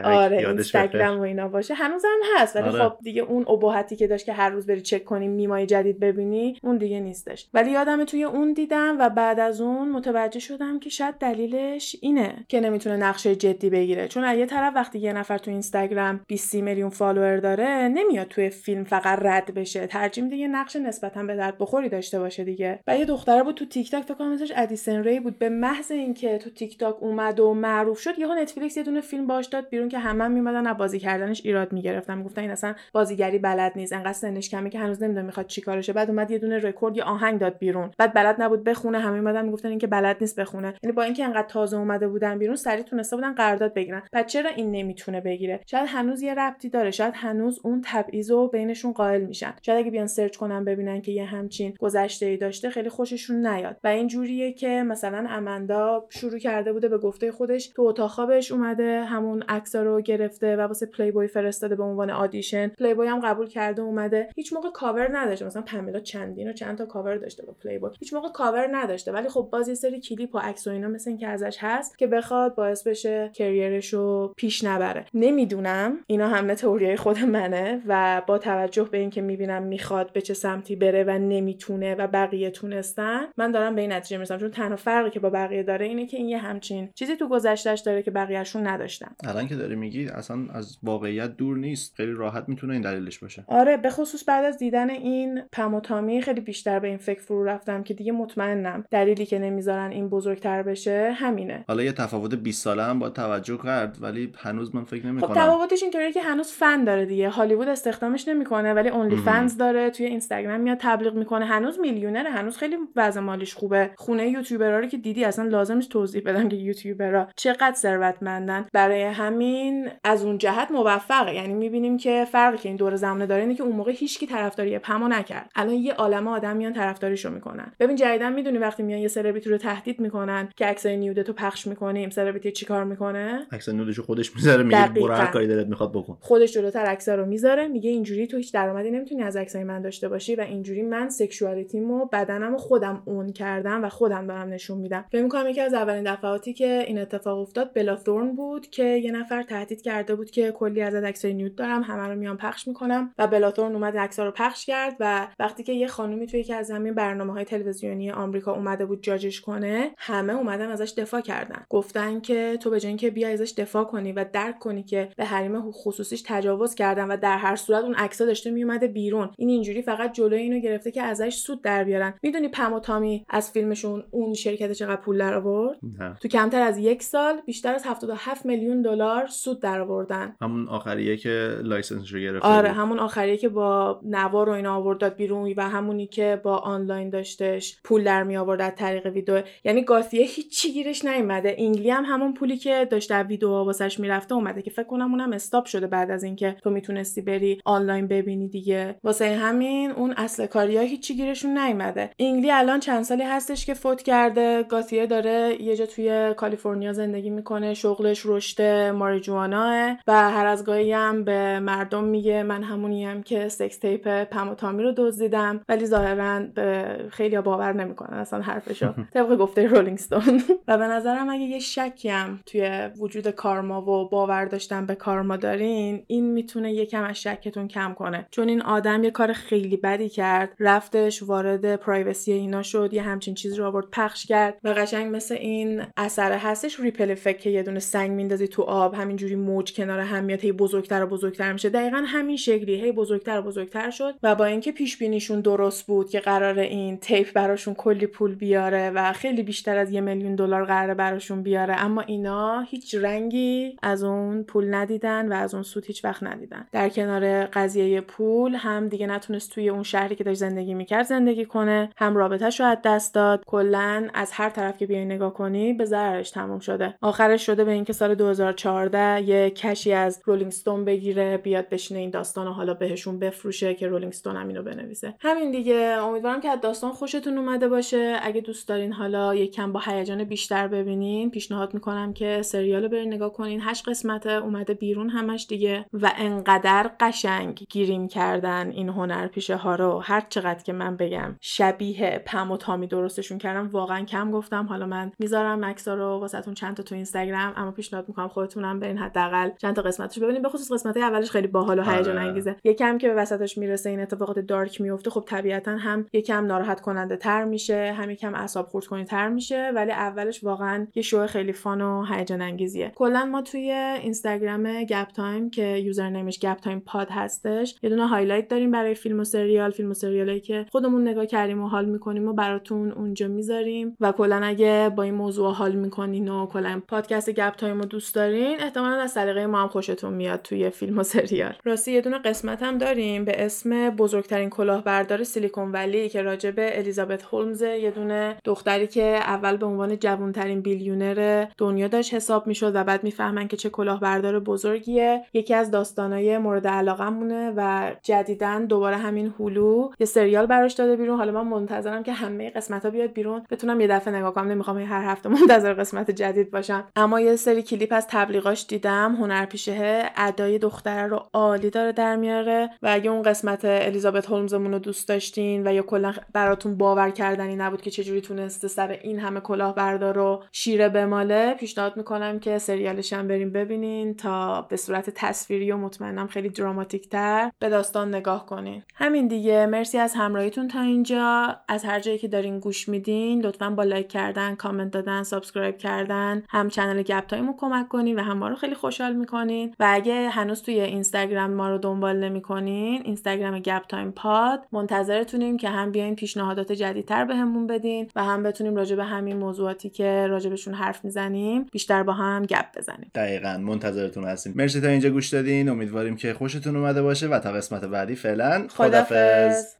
آره اینستاگرام و اینا باشه. هنوزم هست ولی آره. خب دیگه اون ابهتی که داشت که هر روز بری چک کنی میمای جدید ببینی اون دیگه نیستش. ولی یادمه توی اون دیدم و بعد از اون متوجه شدم که شاید دلیلش اینه که نمی‌تونه نقشه جدی بگیره. چون از یه طرف وقتی یه نفر تو اینستاگرام 20 میلیون فالوور داره نمیاد توی فیلم فقط رد بشه. ترجیح میده یه نقش نسبتا به درد بخوری داشته باشه دیگه. و یه دختره بود تو تیک تاک فکر کنم ادیسن ری بود. به محض اینکه تو تیک تاک اومد و معروف شد یهو نتفلیکس یه دونه فیلم باش داد بیرون که همه هم میمدن از بازی کردنش ایراد می‌گرفتن. می‌گفتن این اصلا بازیگری بلد نیست انقدر سنش کمه که هنوز نمی‌دونه می‌خواد چیکاره شه بعد اومد یه دونه رکورد یه آهنگ داد بیرون. بعد بلد نبود بخونه همه میمدن می‌گفتن اینکه بلد نیست بخونه. یعنی با اینکه انقدر تازه اومده بودن بیرون سریع تونسته بودن قرارداد بگیرن. پس چرا این نمی‌تونه بگیره؟ شاید هنوز یه ربطی داره. شاید هنوز اون تبعیض رو بینشون قائل میشن. شاید اگه بیان سرچ کنن ببینن که یه همچین گذشته ای داشته خیلی خوششون نیاد. و این جوریه که مثلا امندا شروع کرده بوده به گفته خودش تو اتاق خوابش اومده همون عکسا رو گرفته و واسه پلی بوی فرستاده به عنوان audition. پلی بوی هم قبول کرده اومده. هیچ موقع کاور نداشته. مثلا پمیلا چندین و چند تا کاور داشته با پلی بوی هیچ موقع کاور نداشته. ولی خب باز یه سری کلیپ و عکس و اینا مثل اینکه ازش هست که بخواد باعث بشه career ش رو پیش نبره. نمی‌دونم. اینا همه تئوریای خود منه و با توجه به اینکه می‌بینم می‌خواد به چه سمتی بره و نمی‌تونه و بقیه تونستن من دارم به این نتیجه می‌رسم. چون تنها فرقی که با بقیه داره اینه که این یه همچین چیزی تو گذشتهش داره که بقیهشون نداشتن. الان که داری میگی اصلا از واقعیت دور نیست. خیلی راحت می‌تونه این دلیلش باشه. آره به خصوص بعد از دیدن این پموتامی خیلی بیشتر به این فکر فرو رفتم که دیگه مطمئنم دلیلی که نمی‌ذارن این بزرگتر بشه همینه. حالا یه تفاوت 20 ساله هم با توجه کرد ولی هنوز من فکر نمی‌کنم. خب تفاوتش اینطوریه که هنوز فن داره دیگه. هالیوود استخدامش نمی‌کنه ولی اونلی فنز داره توی اینستاگرام میاد تبلیغ می‌کنه. هنوز میلیونره هنوز خیلی وضع مالیش خوبه. خونه یوتیوبرها رو که دیدی اصلا لازم نیست توضیح بدم که یوتیوبرها چقدر ثروتمندن. برای همین از اون جهت موفقه. یعنی می‌بینیم که فرقی که این دور زمانه داره اینه که اون موقع هیچکی طرفداری پما نکرد. الان یه عالمه آدم میان طرفداریشو می‌کنن. ببین جدیدا می‌دونی وقتی میان یه سلبریتی رو تهدید می‌کنن که عکسای nude تو پخش می‌کنیم سلبریتی چیکار می‌کنه؟ عکس nude شو خودش می‌ذاره میگه برو هر کاری دلت می‌خواد بکن. خودش جلوتر عکسا رو می‌ذاره میگه اینجوری تو هیچ درآمدی نمی‌تونی از عکسای من داشته باشی و اینجوری من sexuality مو بدنمو خودم اون کردم و خودم دارم نشون میدم. فکر کنم یکی از اولین دفعاتی که این اتفاق افتاد بلا تورن بود که یه نفر تهدید کرده بود که کلی از عکسای nude ت دارم همه رو میام پخش می‌کنم و بلا تورن اومد عکس‌ها رو پخش کرد و وقتی که یه خانومی توی یکی از همین برنامه های تلویزیونی آمریکا اومده بود جاجش کنه همه اومدن ازش دفاع کردن. گفتن که تو به که بیا ازش دفاع کنی و درک کنی که به حریم خصوصیش تجاوز کردن و در هر صورت اون عکسا داشته میومده بیرون. این اینجوری فقط جلوی اینو گرفته که ازش سود در بیارن. می‌دونی پم و تامی از فیلمشون اون شرکت چقدر پول در آورد تو کمتر از یک سال بیشتر از 77 میلیون دلار سود در آوردن همون آخریه که license رو گرفت آره همون آخریه که با نوار و اینا آورد داد بیرون و همونی که با آنلاین داشتش پول در می آورد از طریق ویدیو. یعنی گاتیه هیچی گیرش نیومده. اینگلی هم همون پولی که داشت در ویدیو واسش می‌رفته اومده که فکر کنم اونم stop شده بعد از اینکه تو می‌تونستی بری آنلاین ببینی دیگه. واسه همین اون اصل کاریا هیچی گیرشون نیومده. اینگلی الان چند سالی هستش که فوت کرده. گاتیه داره یه جا توی کالیفرنیا زندگی می‌کنه شغلش رشد ماریجوانا و هر از گاهی هم به مردم میگه من همونیم که sex tape پم و تامی رو دزدیدم ولی ظاهرا به خیلی باور نمی‌کنن اصلا حرفشو. طبق گفته رولینگ ستون. و به نظرم اگه یه شکی هم توی وجود کارما و باور داشتن به کارما دارین این می‌تونه یکم از شکتون کم کنه. چون این آدم یه کار خیلی بدی کرد رفتش وارد privacy اینا شد یه همچین چیزی رو آورد پخش کرد و قشنگ مثل این اثر هستش ripple effect که یه دونه سنگ میندازی تو آب همینجوری موج کنار هم میاد هی بزرگتر و بزرگتر میشه. دقیقا همین شکلی هی بزرگتر و بزرگتر شد و با اینکه پیش بینیشون درست بود که قرار این tape براشون کلی پول بیاره و خیلی بیشتر از یه میلیون دلار قراره براشون بیاره اما اینا هیچ رنگی از اون پول ندیدن و از اون سود هیچ وقت ندیدن. در کنار قضیه پول هم دیگه نتونست توی اون شهری که داشت زندگی می‌کرد زندگی کنه هم رابطهش رو از دست داد. کلا از هر طرف بیای نگاه کنی به ضررش تموم شده. آخرش شده به اینکه سال 2014 یه cash ی از Rolling Stone بگیره بیاد بشینه این داستان رو حالا بهشون بفروشه که Rolling Stone هم اینو بنویسه. همین دیگه. امیدوارم که از داستان خوشتون اومده باشه. اگه دوست دارین حالا یکم با هیجان بیشتر ببینین پیشنهاد می‌کنم که سریال برین نگاه کنین. هشت قسمت اومده بیرون همش دیگه و انقدر قشنگ گریم کردن این هنرپیشه ها رو. هر چقدر که من بگم شبیه پم و تامی درستشون کردم واقعا کم گفتم. حالا من می‌ذارم عکسا رو واسهتون چند تا تو اینستاگرام اما پیشنهاد می‌کنم خودتونم برین حداقل چند تا قسمتش ببینین. به خصوص قسمت اولش خیلی باحال و هیجان انگیزه. یکم که به وسطش می‌رسه این اتفاقات dark میفته خب طبیعتا هم یکم ناراحت کننده تر میشه هم یکم اعصاب خورد کنی تر میشه ولی اولش واقعا یه شو خیلی fun و هیجان انگیزیه. کلا ما توی اینستاگرام گپ تایم که username ش گپ تایم پاد هستش یه دونه highlight داریم برای فیلم و سریال. فیلم و سریالی که خودمون نگاه کردیم و حال می‌کنیم و براتون اونجا می‌ذاریم. و کلا اگه با این موضوع حال می‌کنین و کلا پادکست گپ تایم رو دوست دارین احتمالا از سلیقه ما هم خوشتون میاد توی فیلم و سریال. راستی یه دونه قسمت هم داریم به اسم بزرگترین کلاهبردار Silicon Valley که راجع الیزابت هولمز یه دونه دختری که اول به عنوان جوانترین billionaire دنیا داشت حساب می‌شد و بعد می‌فهمن که چه کلاهبردار بزرگیه. یکی از داستانای مورد علاقمونه و جدیدا دوباره همین Hulu یه سریال براش داده بیرون. حالا من منتظرم که همه قسمت ها بیاد بیرون. بتونم یه دفعه نگاه کنم. نمی‌خوام هر هفته منتظر قسمت جدید باشم. اما یه سری کلیپ از تبلیغاش دیدم. هنرپیشه ادای دختره رو عالی داره در میاره. و اگه اون قسمت الیزابت هولمزمون رو دوست داشتین و یا کلا براتون باور کردنی نبود که چجوری تونسته سر این همه کلاهبردار رو شیره بماله پیشنهاد می‌کنم که سریالش هم برین ببینین تا به صورت تصویری و مطمئنم خیلی دراماتیک تر به داستان نگاه کنین. همین دیگه. مرسی از همراهیتون تا اینجا. از هر جایی که دارین گوش میدین لطفا با like کردن کامنت دادن subscribe کردن هم channel گپ تایمو کمک کنین و هم ما رو خیلی خوشحال می‌کنین. و اگه هنوز توی اینستاگرام ما رو دنبال نمی‌کنین اینستاگرام گپ تایم پاد. منتظرتونیم که هم بیاین پیشنهادات جدیدتر بهمون بدین و هم بتونیم راجع به همین موضوعاتی که راجبشون حرف می‌زنیم بیشتر با هم گپ بزنیم. دقیقا منتظرتون هستیم. مرسی تا اینجا گوش دادین. امیدواریم که خوشتون اومده باشه و تا قسمت بعدی فعلا خدافظ